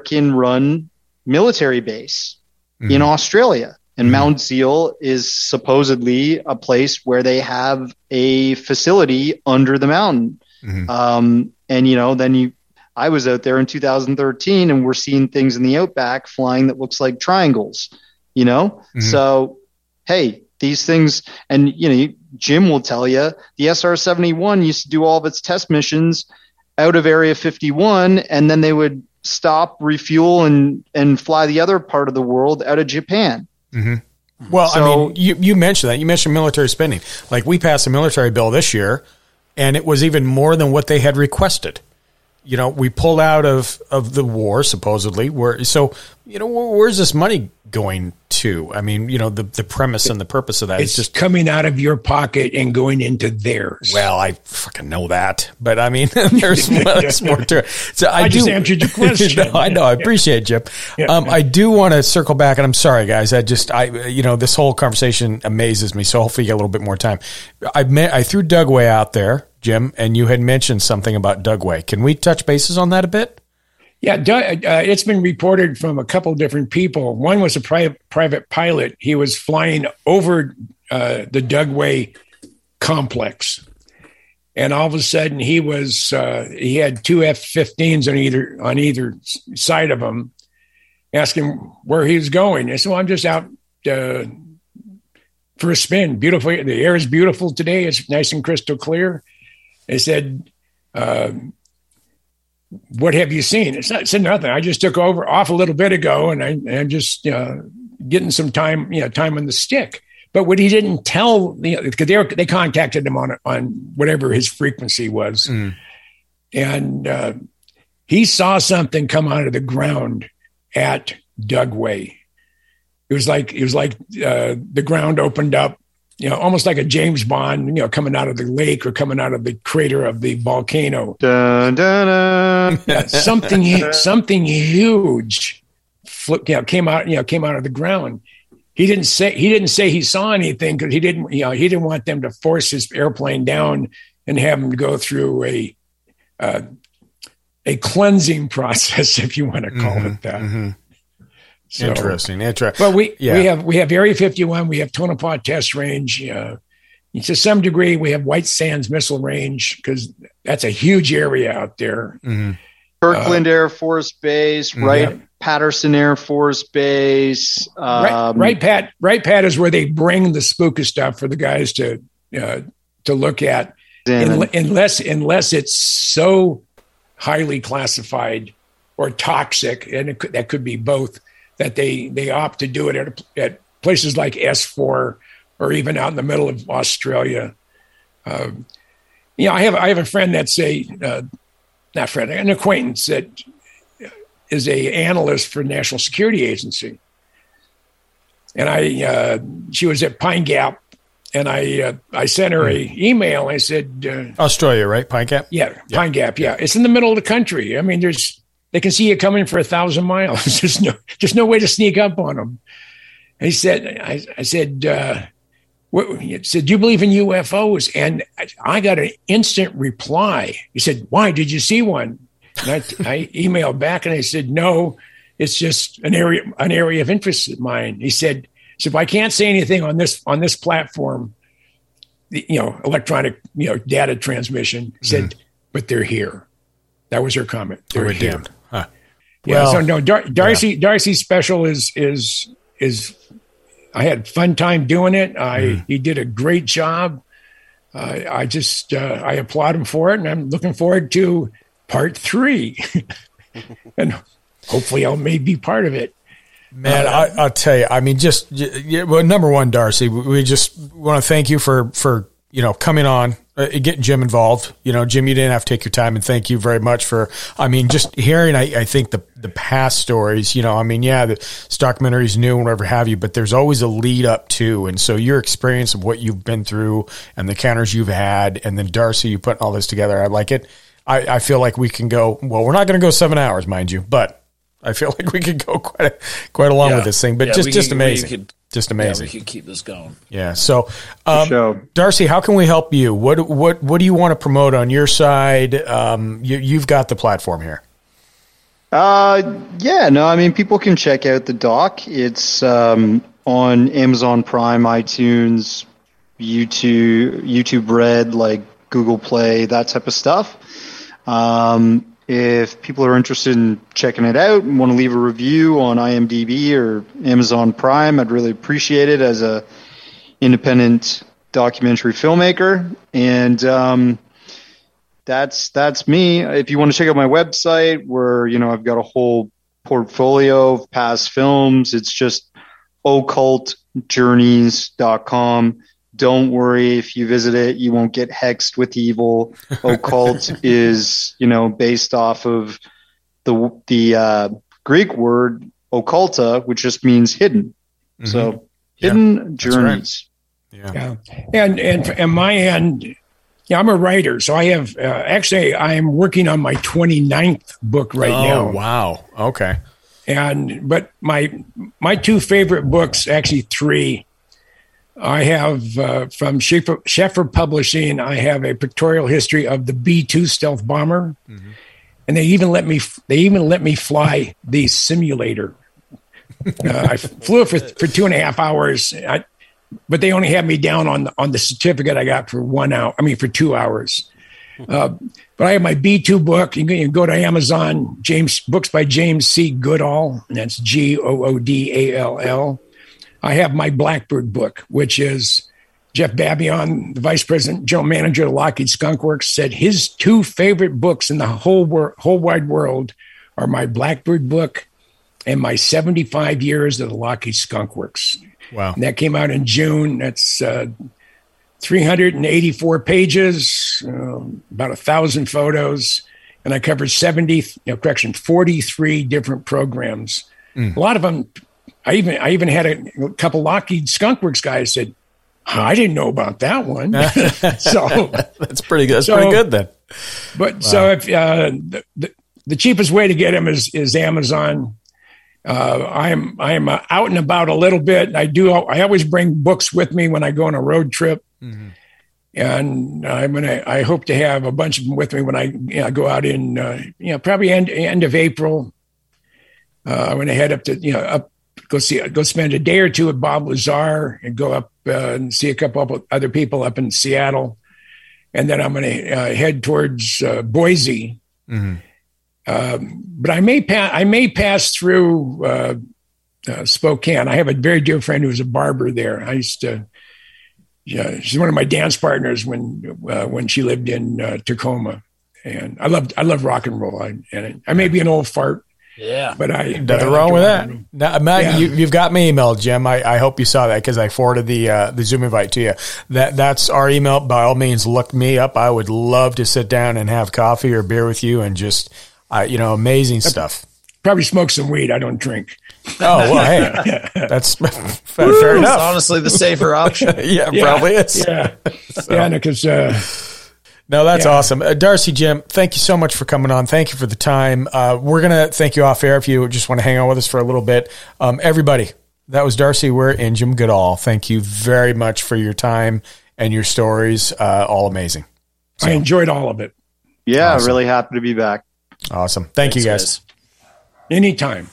S3: American-run military base in
S8: Mhm.
S3: Australia. And
S8: Mhm.
S3: Mount Zeil is supposedly a place where they have a facility under the mountain.
S8: Mhm.
S3: Um, and you know, then you, I was out there in 2013, and we're seeing things in the outback flying that looks like triangles. You know,
S8: Mhm.
S3: so hey, these things, and you know, Jim will tell you the SR-71 used to do all of its test missions out of Area 51, and then they would stop, refuel, and and fly the other part of the world out of Japan.
S8: Mhm. Well, I
S3: So-
S8: mean, you, you mentioned that. You mentioned military spending. Like we passed a military bill this year, and it was even more than what they had requested. You know, we pulled out of, of the war supposedly. Where so you know where, where's this money going to? I mean, you know, the the premise and the purpose of that
S2: It's
S8: just
S2: coming out of your pocket and going into theirs.
S8: well, I fucking know that, but I mean, *laughs* there's *laughs* much more to it. So I,
S2: I
S8: do,
S2: just answered your question. *laughs*
S8: no, I know. I appreciate it, Jim.
S2: Yeah.
S8: Um, I do want to circle back, and I'm sorry, guys. I just, I, you know, this whole conversation amazes me. So hopefully, you get a little bit more time. I met, I threw Dugway out there, Jim, and you had mentioned something about Dugway. Can we touch bases on that a bit?
S2: Yeah, Du- uh, it's been reported from a couple different people. One was a private private pilot. He was flying over uh, the Dugway complex, and all of a sudden he was uh, he had two F-15s on either on either side of him, asking where he was going. I said, "Well, I'm just out uh, for a spin. Beautiful. The air is beautiful today. It's nice and crystal clear." They said. Uh, what have you seen? It's not, said nothing. I just took over off a little bit ago, and I, I'm just uh, getting some time, you know, time on the stick. But what he didn't tell, you know, because they, they contacted him on on whatever his frequency was,
S8: Mm.
S2: and uh, he saw something come out of the ground at Dugway. It was like it was like uh, the ground opened up, you know, almost like a James Bond, you know, coming out of the lake or coming out of the crater of the volcano.
S3: Dun, dun, dun. *laughs*
S2: Yeah, something *laughs* something huge, flip, you know, came out, you know, came out of the ground. He didn't say he didn't say he saw anything because he didn't, you know, he didn't want them to force his airplane down and have him go through a uh, a cleansing *laughs* process, if you want to call it that.
S8: hmm
S2: So-
S8: Interesting. Interesting.
S2: But we
S8: Yeah.
S2: we have we have Area 51, we have Tonopah Test Range. Uh, to some degree, we have White Sands Missile Range because that's a huge area out there.
S8: hmm
S3: Kirtland Air Force Base,
S2: Mhm.
S3: right? Patterson Air Force Base.
S2: right,
S3: Um,
S2: right, Pat. Wright-Pat is where they bring the spooka stuff for the guys to uh, to look at,
S3: And-
S2: Un- unless unless it's so highly classified or toxic, and it could, that could be both. That they they opt to do it at, at places like S four or even out in the middle of Australia. Um, you know, I have I have a friend that's a uh, not friend, an acquaintance that is a analyst for National Security Agency and I uh, she was at Pine Gap, and I uh, I sent her a email. I said, uh,
S8: Australia, right? Pine Gap.
S2: yeah, Pine Gap, yeah, it's in the middle of the country. I mean, there's they can see you coming for a thousand miles. *laughs* there's no there's no way to sneak up on them. He said, I, I said, uh, what, he said, do you believe in UFOs? And I, I got an instant reply. He said, why did you see one? And I, *laughs* I emailed back and I said, no, it's just an area, an area of interest of mine. He said, so if I can't say anything on this, on this platform, the- you know, electronic, you know, data transmission, he said, but they're here. That was her comment. They're
S8: We're
S2: here.
S8: damned.
S2: Yeah.
S8: Well,
S2: so no, Dar- Darcy Darcy's special is is is. I had fun time doing it. I
S8: Mm.
S2: he did a great job. Uh, I just uh, I applaud him for it, and I'm looking forward to part three, *laughs* and hopefully I'll maybe be part of it.
S8: Man, I, I'll tell you. I mean, just yeah, well, number one, Darcy, we we just want to thank you for for you know coming on, uh, getting Jim involved. You know, Jim, you didn't have to take your time, and thank you very much for. I mean, just hearing. I, I think the the past stories. You know, I mean, yeah, the documentary is new and whatever have you, but there's always a lead up to, and so your experience of what you've been through and the encounters you've had, and then Darcy, you putting all this together. I like it. I, I feel like we can go. Well, we're not going to go seven hours, mind you, but I feel *laughs* like we could go quite a, quite along
S9: Yeah.
S8: with this thing. But
S9: Yeah,
S8: just just
S9: could-
S8: amazing,
S9: could-
S8: just
S9: Yeah,
S8: amazing.
S9: we could keep this going.
S8: Yeah. So, um. Darcy, how can we help you? What what what do you want to promote on your side? Um, you, you've got the platform here.
S3: Uh, yeah, no, I mean, people can check out the doc. It's um, on Amazon Prime, iTunes, YouTube, YouTube Red, like Google Play, that type of stuff. Um, if people are interested in checking it out and want to leave a review on IMDb or Amazon Prime, I'd really appreciate it as a independent documentary filmmaker. And um, that's that's me. If you want to check out my website, where you know I've got a whole portfolio of past films, it's just occultjourneys.com. Don't worry if you visit it, you won't get hexed with evil. Occult *laughs* is, you know, based off of the the uh, Greek word occulta, which just means hidden. So
S8: Yeah,
S3: hidden
S8: that's right.
S3: journeys.
S8: Yeah.
S2: Yeah, and and and my end, yeah, I'm a writer, so I have uh, actually I am working on my 29th book right
S8: oh
S2: now.
S8: wow. Okay.
S2: and but my my two favorite books actually three i have uh, from Schiffer publishing i have a pictorial history of the b2 stealth bomber. And they even let me they even let me fly the simulator. Uh, i flew it for, for two and a half hours. I, but they only had me down on the, on the certificate i got for one hour i mean for two hours. Uh, but I have my B2 book. You can, you can go to Amazon, James books by James C. Goodall, and that's G O O D A L L. I have my Blackbird book, which is Jeff Babione, the vice president, general manager of Lockheed Skunk Works, said his two favorite books in the whole wor- whole wide world are my Blackbird book and my 75 years of the Lockheed Skunk Works.
S8: Wow.
S2: And that came out in June. That's uh, 384 pages, uh, about a thousand photos, and I covered 70, you know, correction, 43 different programs.
S8: Mm.
S2: A lot of them, I even I even had a, couple Lockheed Skunk Works guys said, I didn't know about that one. *laughs* so
S8: that's pretty good. That's
S2: so-
S8: pretty good then.
S2: but so if uh, the, the the cheapest way to get them is is Amazon. Uh, I'm I'm uh, out and about a little bit. I do. I always bring books with me when I go on a road trip, and I'm gonna. I hope to have a bunch of them with me when I you know, go out in uh, you know probably end end of April. Uh, I'm gonna head up to you know up go see go spend a day or two with Bob Lazar and go up uh, and see a couple of other people up in Seattle, and then I'm gonna uh, head towards uh, Boise.
S8: Mhm.
S2: Um, but I may pass. I may pass through uh, uh, Spokane. I have a very dear friend who's a barber there. I used to. Yeah, she's one of my dance partners when uh, when she lived in uh, Tacoma, and I love I love rock and roll. I, and I may be an old fart,
S9: Yeah.
S2: but I but I
S8: Nothing wrong with that.
S2: and.
S8: Now, Matt,
S2: Yeah.
S8: you, you've got my email, Jim. I, I hope you saw that because I forwarded the uh, the Zoom invite to you. That that's our email. By all means, look me up. I would love to sit down and have coffee or beer with you and just, uh, you know, amazing stuff.
S2: Probably smoke some weed. I don't drink.
S8: Oh well, hey, *laughs* that's *laughs* fair
S9: It's
S8: enough.
S9: honestly the safer option. *laughs*
S8: yeah, probably is.
S2: Yeah, yeah, because uh,
S8: No, that's
S2: Yeah.
S8: awesome. Uh, Darcy, Jim, thank you so much for coming on. Thank you for the time. Uh, we're going to thank you off air if you just want to hang on with us for a little bit. Um, everybody, that was Darcy Weir and Jim Goodall. Thank you very much for your time and your stories. Uh, all amazing.
S2: I enjoyed all of it.
S3: Yeah,
S8: Awesome.
S3: really happy to be back.
S8: Awesome. Thank you, guys.
S2: Anytime.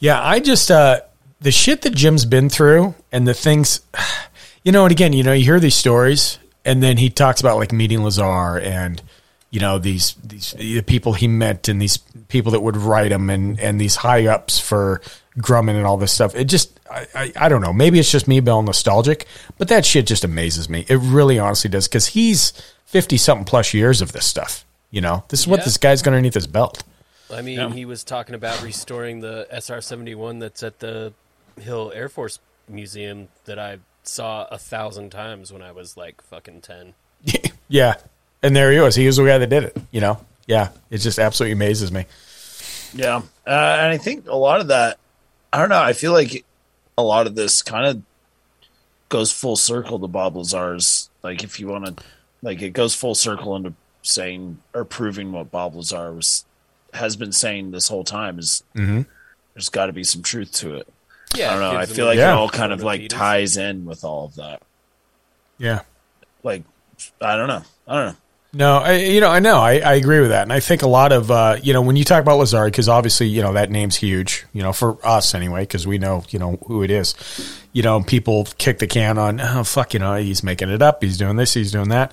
S8: Yeah, I just uh the shit that Jim's been through and the things *sighs* you know, and again, you know, you hear these stories and then he talks about like meeting Lazar and you know, these these the people he met and these people that would write him and and these high ups for Grumman and all this stuff. It just I, I, I don't know. Maybe it's just me being nostalgic, but that shit just amazes me. It really honestly does because he's fifty something plus years of this stuff. You know, this is what
S1: Yeah.
S8: this guy's got underneath his belt.
S1: I mean, he was talking about restoring the SR 71 that's at the Hill Air Force Museum that I saw a thousand times when I was like fucking 10. *laughs*
S8: Yeah. And there he was. He was the guy that did it, you know? Yeah. It just absolutely amazes me.
S9: Yeah, uh, and I think a lot of that, I don't know. I feel like a lot of this kind of goes full circle to Bob Lazar's. Like, if you want to, like, it goes full circle into saying or proving what Bob Lazar was has been saying this whole time is
S8: Mhm.
S9: there's got to be some truth to it.
S1: Yeah,
S9: I don't know. I feel like
S8: Yeah.
S9: it all kind of like ties in with all of that.
S8: Yeah.
S9: Like, I don't know. I don't know.
S8: No, I, you know, I know. I, I agree with that. And I think a lot of, uh, you know, when you talk about Lazari, because obviously, you know, that name's huge, you know, for us anyway, because we know, you know, who it is. You know, people kick the can on, oh, fuck, you know, he's making it up. He's doing this, he's doing that.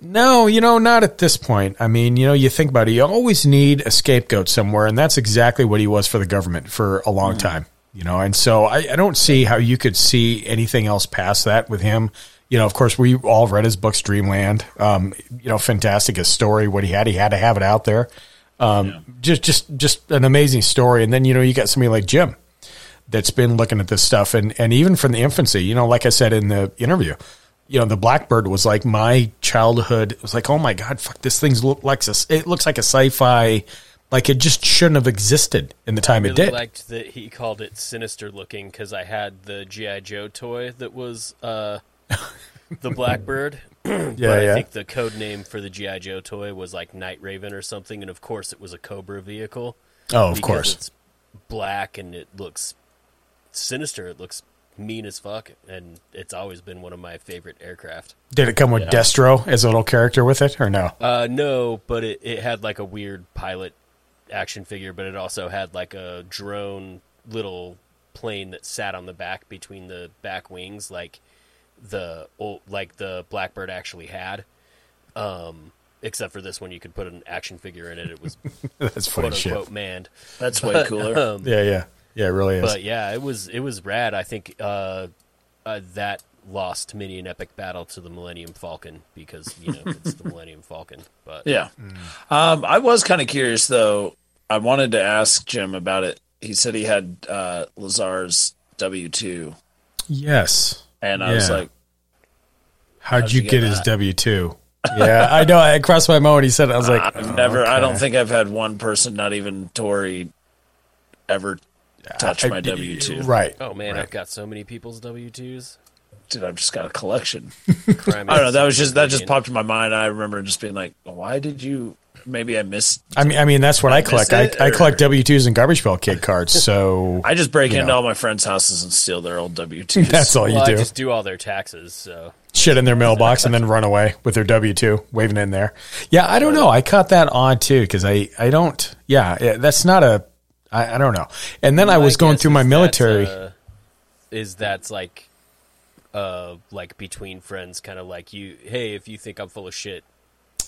S8: No, you know, not at this point. I mean, you know, you think about it, you always need a scapegoat somewhere, and that's exactly what he was for the government for a long time. You know, and so I, I don't see how you could see anything else past that with him. You know, of course, we all read his books, Dreamland. Um, you know, fantastic a story. What he had, he had to have it out there. Um, just, just, just an amazing story. And then you know, you got somebody like Jim that's been looking at this stuff, and and even from the infancy. You know, like I said in the interview, you know, the Blackbird was like my childhood. It was like, oh my god, fuck, this thing's look like a, it looks like a sci-fi. Like it just shouldn't have existed in the time
S1: I
S8: it
S1: really
S8: did.
S1: liked that he called it sinister looking because I had the GI Joe toy that was uh, the Blackbird.
S8: Yeah, *clears throat*
S1: but I
S8: yeah.
S1: think the code name for the GI Joe toy was like Night Raven or something, and of course it was a Cobra vehicle.
S8: Oh, of course.
S1: it's black and it looks sinister. It looks mean as fuck, and it's always been one of my favorite aircraft.
S8: Did it come with
S1: Yeah.
S8: Destro as a little character with it, or no?
S1: Uh, no, but it, it had like a weird pilot action figure, but it also had like a drone little plane that sat on the back between the back wings, like the old, like the Blackbird actually had. Um, except for this one, you could put an action figure in it. It was *laughs*
S8: That's funny
S1: quote
S8: shit.
S1: unquote manned.
S9: That's way cooler.
S1: um,
S8: Yeah, yeah, yeah. It really is.
S1: but yeah, it was it was rad. I think uh, uh, that lost many an epic battle to the Millennium Falcon because you know it's the *laughs* Millennium Falcon. But
S9: Yeah. Um, I was kind of curious though. I wanted to ask Jim about it. He said he had uh, Lazar's W two,
S8: yes.
S9: and I was like,
S8: How'd,
S9: How'd
S8: you
S9: you
S8: get,
S9: get
S8: his? W two? *laughs* Yeah, I know. I crossed my mind when he said it. I was like,
S9: I've never. I
S8: okay.
S9: don't think I've had one person, not even Tori, ever touch
S8: I-
S9: my W two.
S8: Right.
S1: oh man,
S8: right.
S1: I've got so many people's W twos.
S9: Dude, I've just got a collection. *laughs*
S1: Crime
S9: I don't know. That was just that just popped in my mind. I remember just being like, why did you? Maybe I missed.
S8: I mean, I mean, that's what I
S9: miss
S8: collect. I,
S9: it,
S8: I
S9: or-
S8: collect W twos and garbage pail kid cards. So *laughs*
S9: I just break into
S8: know.
S9: all my friends' houses and steal their old W twos. *laughs*
S8: that's all you
S1: Well, I
S8: do.
S1: just do all their taxes. So
S8: Shit in their mailbox and then run away with their W two waving in there. Yeah, I don't know. I caught that on too because I I don't. Yeah, yeah, that's not a. I, I don't know. And then I
S1: My
S8: was going through my military.
S1: Uh, is that's like, uh, like between friends, kind of like you. Hey, if you think I'm full of shit,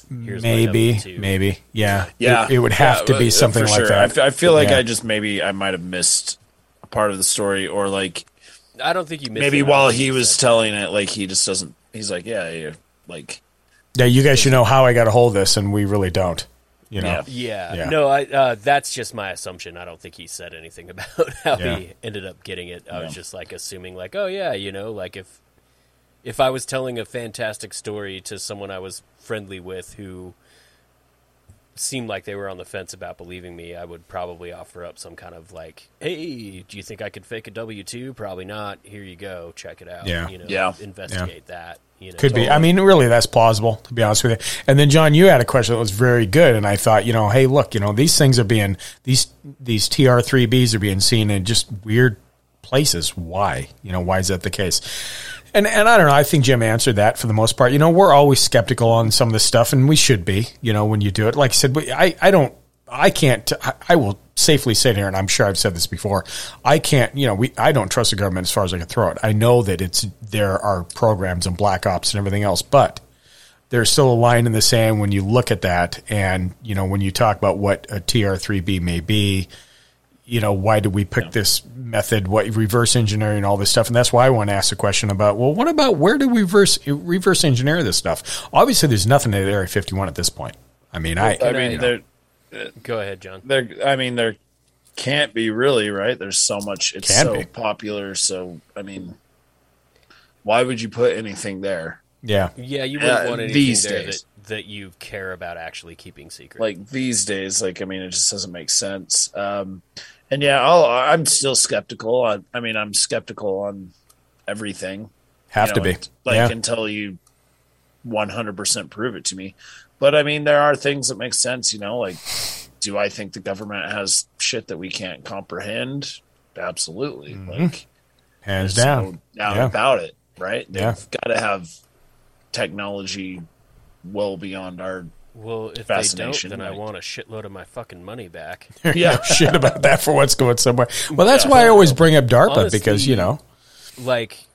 S1: here's
S8: maybe, maybe, yeah,
S9: Yeah,
S8: It, it would have
S9: Yeah,
S8: to be
S9: uh,
S8: something
S9: for
S8: like
S9: sure.
S8: that.
S9: I f- I feel like
S8: Yeah.
S9: I just maybe I might have missed a part of the story, or like
S1: I don't think you missed
S9: maybe
S1: it.
S9: While he was
S1: said-
S9: telling it, like he just doesn't. He's like, yeah, yeah like
S8: yeah, you guys should know how I got a hold of this, and we really don't. You know,
S9: Yeah.
S1: Yeah.
S8: Yeah.
S1: No, I, uh, that's just my assumption. I don't think he said anything *laughs* about how
S8: Yeah.
S1: he ended up getting it. I was just like assuming, like, oh yeah, you know, like if if I was telling a fantastic story to someone I was friendly with who seemed like they were on the fence about believing me, I would probably offer up some kind of like, hey, do you think I could fake a W two? Probably not. Here you go, check it out.
S8: Yeah.
S1: You know,
S9: Yeah.
S1: investigate that. You know,
S8: Could be. I mean, really, that's plausible to be honest with you. And then, John, you had a question that was very good, and I thought, you know, hey, look, you know, these things are being these these TR three Bs are being seen in just weird places. Why? You know, why is that the case? And and I don't know. I think Jim answered that for the most part. You know, we're always skeptical on some of this stuff, and we should be. You know, when you do it, like I said, I I don't. I can't. I- I will safely sit here, and I'm sure I've said this before. I can't. You know, we. I don't trust the government as far as I can throw it. I know that it's there are programs and black ops and everything else, but there's still a line in the sand when you look at that, and you know when you talk about what a TR3B may be. You know, why did we pick this method? What reverse engineering, all this stuff, and that's why I want to ask the question about. Well, what about where do we reverse reverse engineer this stuff? Obviously, there's nothing at Area 51 at this point. I mean, I,
S9: I
S1: Can
S9: mean,
S1: I-
S9: there,
S1: go ahead, John.
S9: there. I mean, there can't be really right. There's so much. It's
S8: Can
S9: so
S8: be.
S9: popular. So I mean, why would you put anything there?
S8: yeah,
S1: Yeah, you wouldn't
S9: Yeah,
S1: want anything
S9: these
S1: there
S9: days.
S1: that, that you care about actually keeping secret.
S9: Like these days, like I mean, it just doesn't make sense. Um, and yeah, I'll, I'm still skeptical. I, I mean, I'm skeptical on everything.
S8: have
S9: you
S8: to be.
S9: like
S8: yeah.
S9: until you 100% prove it to me. But I mean, there are things that make sense, you know, like do I think the government has shit that we can't comprehend? Absolutely. Mm-hmm. Like
S8: Hands down.
S9: no doubt
S8: Yeah.
S9: about it, right? They've
S8: Yeah.
S9: got to have technology well beyond our
S1: well, if they don't,
S9: fascination,
S1: then I want a shitload of my fucking money back. *laughs*
S9: Yeah. *laughs*
S8: shit about that for what's going somewhere. Well, that's why I always bring up DARPA
S1: Honestly,
S8: because you know,
S1: like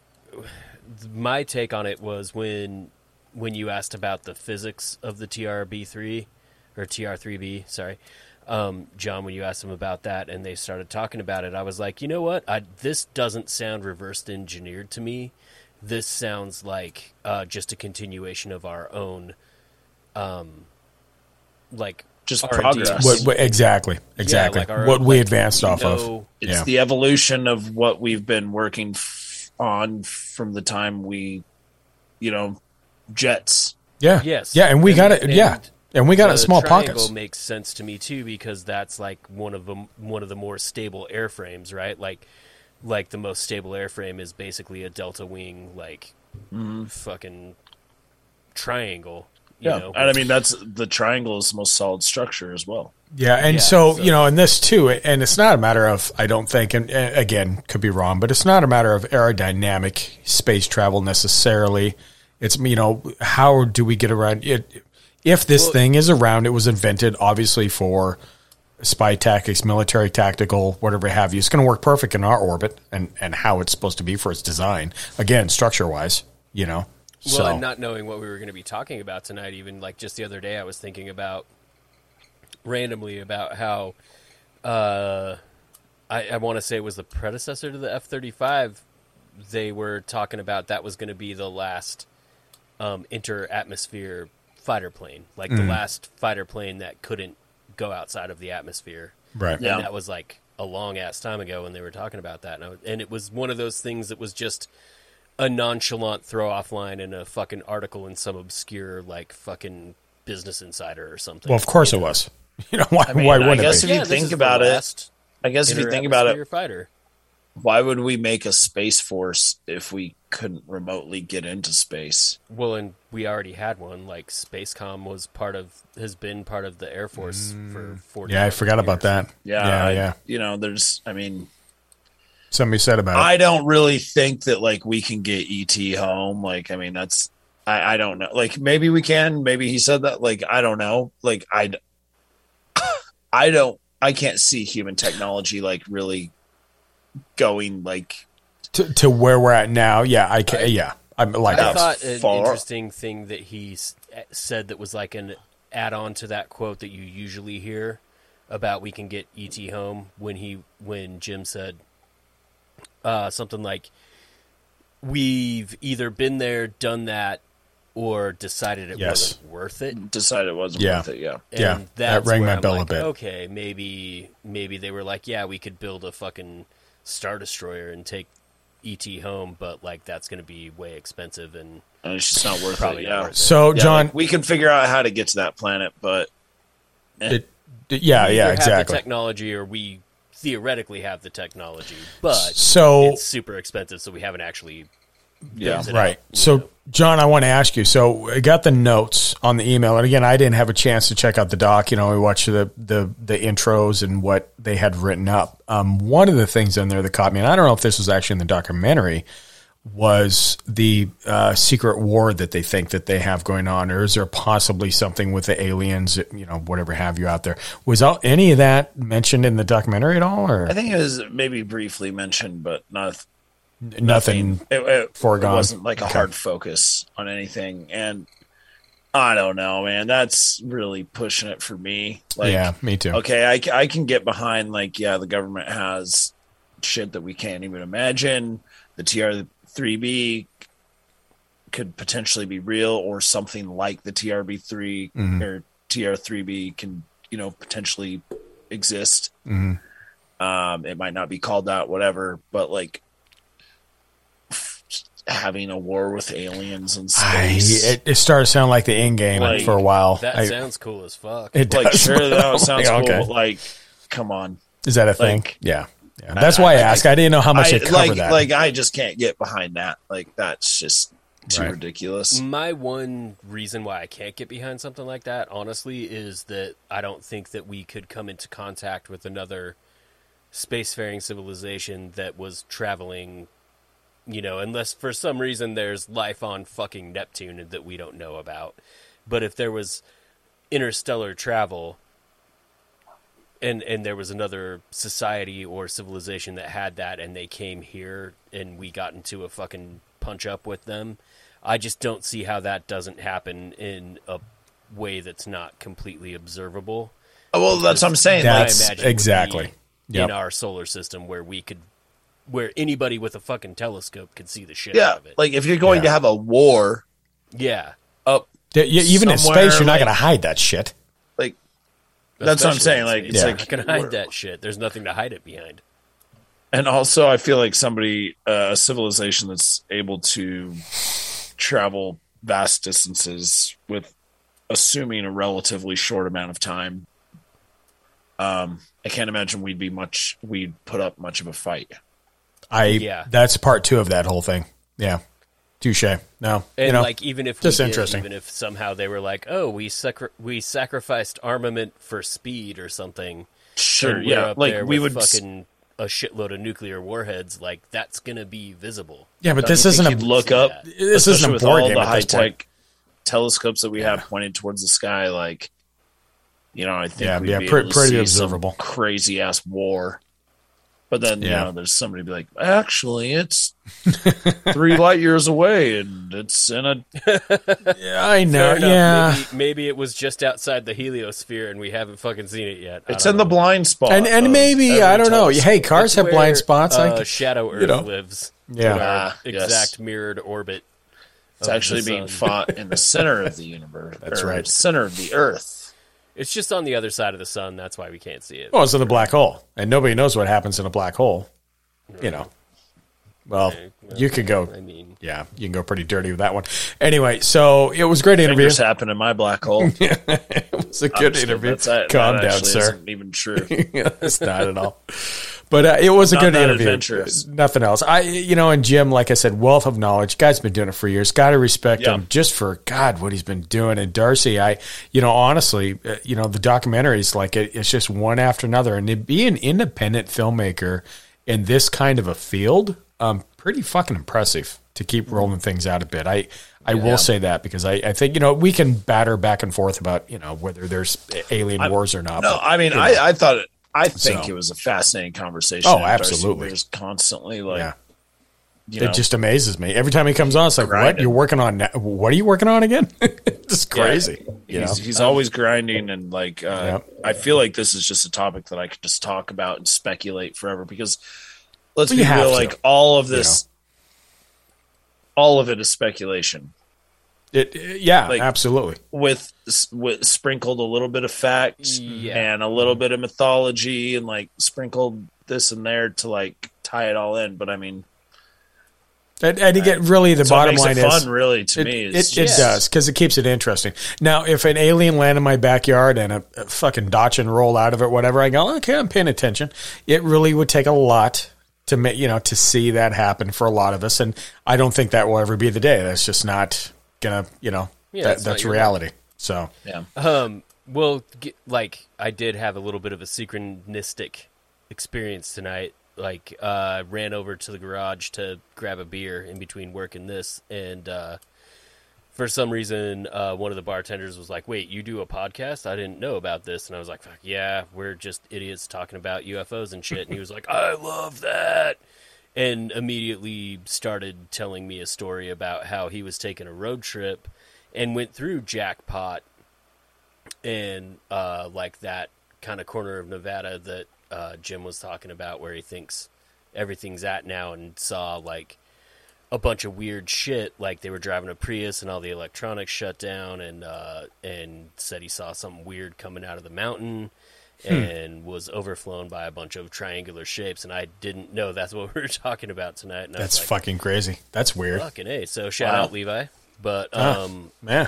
S1: my take on it was when when you asked about the physics of the TRB3 or TR3B, sorry. Um, John, when you asked them about that and they started talking about it, I was like, you know what? I, this doesn't sound reversed engineered to me. This sounds like uh, just a continuation of our own, um, like
S9: Just
S1: R&D.
S9: progress.
S8: what, what exactly, exactly,
S1: like our-
S8: what we
S1: like,
S8: advanced
S1: we
S8: off of.
S9: It's
S8: Yeah.
S9: the evolution of what we've been working f- on from the time we, you know, jets.
S8: Yeah,
S1: Yes.
S8: yeah, and we
S1: And-
S8: got it.
S1: and
S8: yeah, and we got it small
S1: triangle
S8: pockets.
S1: makes sense to me too because that's like one of them one of the more stable airframes right like like the most stable airframe is basically a delta wing like mmm fucking triangle you
S9: Yeah,
S1: know
S9: and I mean that's the triangle is the most solid structure as well.
S8: Yeah, and
S1: Yeah,
S8: so,
S1: so-
S8: you know, and this too, and it's not a matter of I don't think, and uh, again, could be wrong, but it's not a matter of aerodynamic space travel necessarily. It's you know, how do we get around it? If this
S1: Well-
S8: thing is around, it was invented obviously for spy tactics, military tactical, whatever have you. It's going to work perfect in our orbit and, and how it's supposed to be for its design. Again, structure wise, you know.
S1: Well,
S8: so
S1: and not knowing what we were going to be talking about tonight, even like just the other day, I was thinking about randomly about how uh, I, I want to say it was the predecessor to the F thirty five. They were talking about that was going to be the last um, inter atmosphere fighter plane, like the
S8: Mm.
S1: last fighter plane that couldn't go outside of the atmosphere.
S8: Right.
S1: And
S9: Yeah.
S1: that was like a long ass time ago when they were talking about that, and, I, and it was one of those things that was just a nonchalant throw off line in a fucking article in some obscure like fucking Business Insider or something.
S8: well, of course
S1: you
S8: it
S1: know?
S8: was. *laughs* You know why?
S9: I mean,
S8: why
S9: I
S8: wouldn't
S9: guess
S8: it
S9: if
S8: be?
S9: you
S1: Yeah,
S9: think about it, I guess if you think about it,
S1: fighter.
S9: why would we make a space force if we couldn't remotely get into space?
S1: Well, and we already had one. Like Spacecom was part of, has been part of the Air Force for forty.
S8: Mm. Yeah, I forgot about that.
S9: Yeah,
S8: yeah,
S9: I-
S8: yeah.
S9: You know, there's. I mean,
S8: Somebody said about it.
S9: I don't really think that like we can get ET home. Like, I mean, that's I, I don't know. Like, maybe we can. Maybe he said that. Like, I don't know. Like, I *coughs* I don't. I can't see human technology like really going like
S8: to, to where we're at now. Yeah, I can. yeah, I'm like
S1: I
S8: us.
S1: thought an
S9: far.
S1: interesting thing that he eh, said that was like an add-on to that quote that you usually hear about we can get ET home when he when Jim said uh, something like we've either been there, done that, or decided it
S8: Yes.
S1: wasn't worth it.
S9: decided it wasn't
S8: Yeah.
S9: worth it. Yeah.
S1: And
S8: Yeah, that rang my
S1: I'm
S8: bell a bit.
S1: Okay, maybe maybe they were like, yeah, we could build a fucking star destroyer and take ET home, but like that's going to be way expensive and
S9: And it's just not worth
S1: Probably
S9: it.
S1: not
S9: Yeah.
S1: worth it.
S8: So,
S9: Yeah,
S8: John,
S9: like, we can figure out how to get to that planet, but
S8: it, it- yeah,
S1: we
S8: yeah,
S1: either have the
S8: exactly.
S1: technology or we theoretically have the technology, but
S8: So-
S1: it's super expensive, so we haven't actually.
S9: yeah.
S1: it
S8: Right.
S1: you
S8: So,
S1: know.
S8: John, I want to ask you. So, I got the notes on the email, and again, I didn't have a chance to check out the doc. You know, we watched the the the intros and what they had written up. Um, one of the things in there that caught me, and I don't know if this was actually in the documentary, was the uh, secret war that they think that they have going on, or is there possibly something with the aliens? You know, whatever have you out there. Was all, any of that mentioned in the documentary at all, or
S9: I think it was maybe briefly mentioned, but not
S8: nothing?
S9: It, it,
S8: Foregone.
S9: it wasn't like a
S8: Okay.
S9: hard focus on anything, and I don't know, man. That's really pushing it for me. Like,
S8: yeah, me too.
S9: okay, I, I can get behind like, yeah, the government has shit that we can't even imagine. The TR3B could potentially be real, or something like the TRB3
S8: Mhm.
S9: or TR3B can, you know, potentially exist.
S8: Mhm.
S9: Um, it might not be called that, whatever, but like having a war with aliens in
S8: I, it, it started to sound like the end game
S9: Like,
S8: for a while.
S1: That
S8: I-
S1: sounds cool as fuck.
S8: It
S9: like
S8: does.
S9: sure that *laughs* sounds cool.
S8: Okay.
S9: but, Like, come on.
S8: Is that a thing?
S9: Like-
S8: yeah. Yeah. That's why I,
S9: I-
S8: asked. I, didn't know how much
S9: I,
S8: it covered
S9: like,
S8: that.
S9: Like I just can't get behind that. Like that's just too
S8: Right.
S9: ridiculous.
S1: My one reason why I can't get behind something like that, honestly, is that I don't think that we could come into contact with another spacefaring civilization that was traveling, you know, unless for some reason there's life on fucking Neptune that we don't know about. But if there was interstellar travel and and there was another society or civilization that had that and they came here and we got into a fucking punch up with them i just don't see how that doesn't happen in a way that's not completely observable
S9: Oh, well, that's what I'm saying.
S1: I
S8: That's
S1: imagine
S8: exactly. Yep.
S1: in our solar system where we could where anybody with a fucking telescope could see the shit
S9: yeah,
S1: out of it
S9: like if you're going to have a war
S1: yeah
S9: up,
S8: Yeah, yeah, even in space, you're not going to hide that shit.
S9: Like that's what I'm saying. Like
S1: space.
S9: it's
S8: Yeah.
S9: like
S1: not gonna hide that shit there's nothing to hide it behind
S9: and also I feel like somebody uh, a civilization that's able to travel vast distances with assuming a relatively short amount of time. Um, I can't imagine we'd be much. We'd put up much of a fight.
S8: I
S1: Yeah.
S8: that's part two of that whole thing. Yeah, touche. No,
S1: And
S8: you know,
S1: like even if
S8: just
S1: we did,
S8: interesting.
S1: even if somehow they were like, "Oh, we sacri- we sacrificed armament for speed or something,"
S9: Sure, yeah,
S1: up
S9: like
S1: there
S9: we
S1: with
S9: would.
S1: fucking a shitload of nuclear warheads, like that's gonna be visible.
S8: yeah, but this isn't a
S9: look up.
S1: that.
S8: this
S9: especially
S8: isn't a
S9: with
S8: board
S9: all
S8: game
S9: the high tech telescopes that we have pointed towards the sky. Like, you know, I think
S8: Yeah,
S9: we'd
S8: yeah,
S9: be
S8: pre-
S9: able to
S8: pretty
S9: see
S8: observable.
S9: crazy ass war. But then
S8: Yeah.
S9: you know, there's somebody be like, actually, it's three *laughs* light years away, and it's in a *laughs*
S8: Yeah, I know.
S1: Fair.
S8: Yeah.
S1: Maybe, maybe it was just outside the heliosphere and we haven't fucking seen it yet. I
S9: it's
S1: don't
S9: in the blind spot,
S8: And and maybe I don't know. Hey, cars
S1: It's
S8: have blind
S1: where,
S8: spots. I
S1: Uh,
S8: c-
S1: Shadow Earth
S8: you know.
S1: lives.
S8: Yeah.
S1: in our
S9: Ah, yes.
S1: exact mirrored orbit.
S9: It's actually being fought in the center of the *laughs* universe.
S8: That's
S9: or
S8: right.
S9: Center of the Earth.
S1: It's just on the other side of the sun. That's why we can't see it.
S8: Well, it's in the black hole, and nobody knows what happens in a black hole. You know. Well, you could go.
S1: I mean,
S8: Yeah, you can go pretty dirty with that one. Anyway, so it was a great interview.
S9: Fingers happen in my black hole. *laughs*
S8: it was a good interview.
S9: That's,
S8: Calm
S9: that
S8: down, sir.
S9: Isn't even true. *laughs*
S8: it's not at all. But uh, it was a good interview.
S9: adventurous.
S8: Nothing else. I, you know, and Jim, like I said, wealth of knowledge. Guy's been doing it for years. Got to respect
S9: Yeah.
S8: him just for God what he's been doing. And Darcy, I, you know, honestly, uh, you know, the documentaries like it, it's just one after another, and to be an independent filmmaker in this kind of a field, um, pretty fucking impressive to keep rolling things out a bit. I. I will say that because I, I think you know we can batter back and forth about you know whether there's alien wars or not.
S9: No,
S8: but,
S9: I mean,
S8: you know.
S9: I, I thought it. I think
S8: So.
S9: it was a fascinating conversation.
S8: Oh, absolutely.
S9: was constantly like,
S8: Yeah.
S9: you know,
S8: it just amazes me every time he comes on. It's like, what you're working on? Now? What are you working on again? *laughs* it's crazy. You know?
S9: he's, he's always grinding and like uh,
S8: Yep.
S9: I feel like this is just a topic that I could just talk about and speculate forever because let's
S8: Well,
S9: be real, like all of this, all of it is speculation
S8: It, it- yeah,
S9: Like-
S8: absolutely.
S9: with with sprinkled a little bit of facts
S1: Yeah.
S9: and a little bit of mythology and like sprinkled this and there to like tie it all in. But I mean,
S8: And, and you get really the bottom
S9: makes
S8: line
S9: it
S8: is
S9: fun, really, to
S8: it,
S9: me.
S8: it,
S9: Is
S8: it
S9: just-
S8: does because it keeps it interesting. Now, if an alien land in my backyard and a, a fucking Dachshund roll out of it, whatever, I go, okay, I'm paying attention. It really would take a lot to make you know to see that happen for a lot of us, and I don't think that will ever be the day. That's just not gonna, you know,
S1: Yeah,
S8: that,
S1: that's
S8: that's,
S1: not your
S8: reality. So
S9: Yeah.
S1: Um, well, g like I did have a little bit of a synchronistic experience tonight. Like, uh, ran over to the garage to grab a beer in between work and this, and uh, for some reason, uh, one of the bartenders was like, "Wait, you do a podcast? I didn't know about this." And I was like, Fuck, "Yeah, we're just idiots talking about UFOs and shit." And he was like, "I love that." And immediately started telling me a story about how he was taking a road trip and went through Jackpot and uh, like that kind of corner of Nevada that uh, Jim was talking about, where he thinks everything's at now, and saw like a bunch of weird shit. Like they were driving a Prius and all the electronics shut down, and uh, and said he saw something weird coming out of the mountain.
S8: Hmm.
S1: And was overflown by a bunch of triangular shapes, and I didn't know that's what *laughs* we were talking about tonight.
S8: That's
S1: like,
S8: fucking crazy. That's weird.
S1: fucking a. So shout
S9: Wow.
S1: out Levi, but
S8: Ah.
S1: um,
S8: Yeah.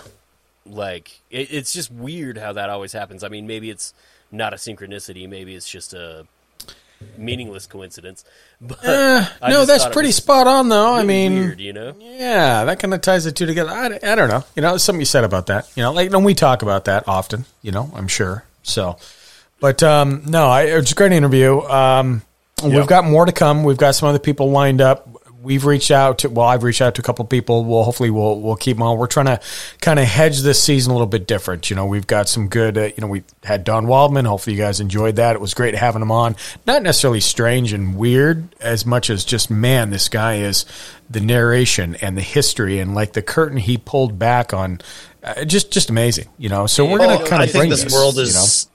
S1: like it, it's just weird how that always happens. I mean, maybe it's not a synchronicity, maybe it's just a meaningless coincidence. *laughs* But I
S8: no, that's pretty spot on, though. I mean,
S1: weird, you know.
S8: yeah, that kind of ties the two together. I, I don't know. You know, something you said about that. You know, like, and we talk about that often, you know, I'm sure. So, but um, no, I, it was a great interview. Um, We've got more to come. We've got some other people lined up. We've reached out to, well, I've reached out to a couple of people. We'll hopefully we'll, we'll keep them on. We're trying to kind of hedge this season a little bit different. You know, we've got some good, uh, you know, we had Don Wildman. Hopefully you guys enjoyed that. It was great having him on. Not necessarily strange and weird as much as just, man, this guy is the narration and the history and like the curtain he pulled back on. Uh, just, just amazing, you know. So we're
S9: Well,
S8: going to kind of bring
S9: this
S8: this,
S9: world
S8: you
S9: is.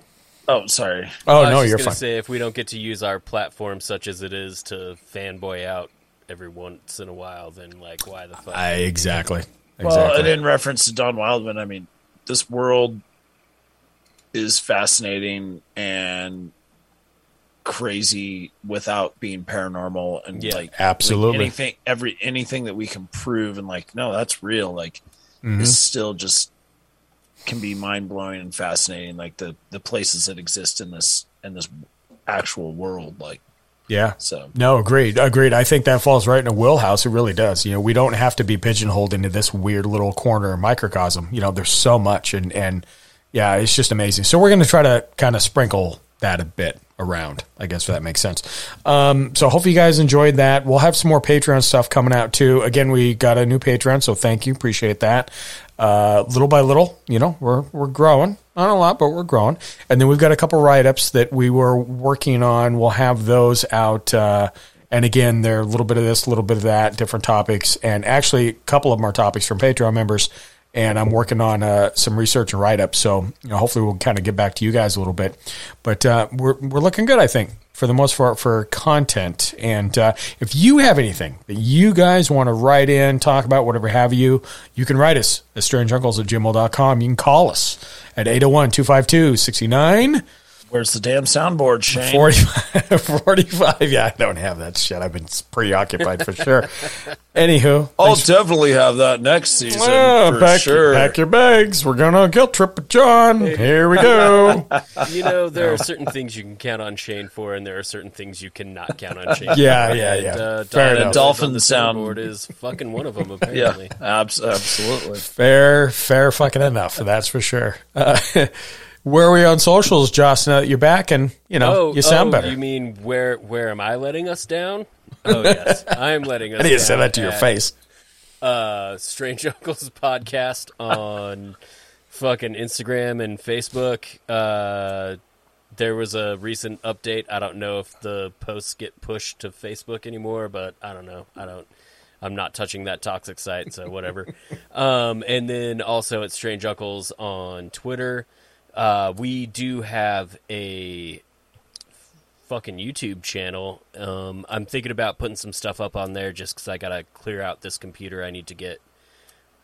S9: Oh, sorry.
S8: know. Oh
S1: I was
S8: no, you're
S1: gonna
S8: fine.
S1: Say if we don't get to use our platform such as it is to fanboy out every once in a while, then like why the fuck?
S8: I, exactly.
S9: Well,
S8: Exactly.
S9: and in reference to Don Wildman, I mean, this world is fascinating and crazy without being paranormal and
S1: Yeah,
S9: like
S8: absolutely.
S9: like anything every anything that we can prove and like no that's real like
S8: Mhm.
S9: is still just can be mind blowing and fascinating like the the places that exist in this in this actual world like
S8: Yeah.
S9: so
S8: No, agreed. Agreed. I think that falls right in a wheelhouse. It really does. You know, we don't have to be pigeonholed into this weird little corner microcosm. You know, there's so much and and yeah, it's just amazing. So we're going to try to kind of sprinkle that a bit around, I guess, if that makes sense. Um, so hopefully you guys enjoyed that. We'll have some more Patreon stuff coming out too. Again, we got a new Patreon, so thank you. Appreciate that. Uh, little by little, you know, we're, we're growing. not a lot, but we're growing. And then we've got a couple write ups that we were working on. We'll have those out. Uh, and again, they're a little bit of this, a little bit of that, different topics. And actually, a couple of are topics from Patreon members. And I'm working on uh, some research and write ups. So you know, hopefully, we'll kind of get back to you guys a little bit. But uh, we're, we're looking good, I think for the most part for content. And uh, if you have anything that you guys want to write in, talk about, whatever have you, you can write us at strangeuncles at gmail.com. You can call us at 801 252 69.
S9: Where's the damn soundboard, Shane?
S8: 45, *laughs* 45. Yeah, I don't have that shit. I've been preoccupied for sure. Anywho,
S9: I'll definitely have that next season
S8: Well,
S9: for
S8: pack,
S9: sure.
S8: pack your bags. We're going on a guilt trip with John. Here we go. *laughs*
S1: You know, there are certain things you can count on Shane for, and there are certain things you cannot count on Shane.
S8: Yeah,
S1: for.
S8: yeah,
S1: And,
S8: yeah.
S1: Uh,
S8: Fair enough.
S9: Dolphin
S1: the soundboard is fucking one of them. *laughs*
S9: yeah,
S1: Apparently,
S9: abs- absolutely.
S8: Fair, fair fucking enough. That's for sure. Uh, where are we on socials, Josh? Now that you're back and you know
S1: oh,
S8: you sound
S1: oh,
S8: better.
S1: You mean where? Where am I letting us down? *laughs* Oh yes, I am letting us.
S8: I need to say that to your
S1: at,
S8: face.
S1: Uh, Strange *laughs* Uncles podcast on fucking Instagram and Facebook. Uh, there was a recent update. I don't know if the posts get pushed to Facebook anymore, but I don't know. I don't. I'm not touching that toxic site, so whatever. *laughs* um, and then also at Strange Uncles on Twitter. Uh, we do have a fucking YouTube channel. Um, I'm thinking about putting some stuff up on there just because I gotta clear out this computer. I need to get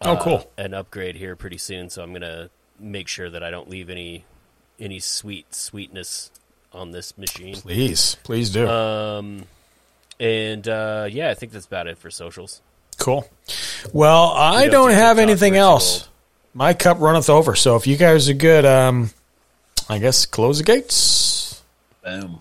S8: Oh,
S1: uh,
S8: cool.
S1: an upgrade here pretty soon, so I'm gonna make sure that I don't leave any any sweet sweetness on this machine.
S8: Please, please do.
S1: Um, and uh, yeah, I think that's about it for socials.
S8: cool. Well, I
S1: don't
S8: don't
S1: do
S8: have anything else. My cup runneth over. So if you guys are good, um, I guess close the gates.
S9: Boom.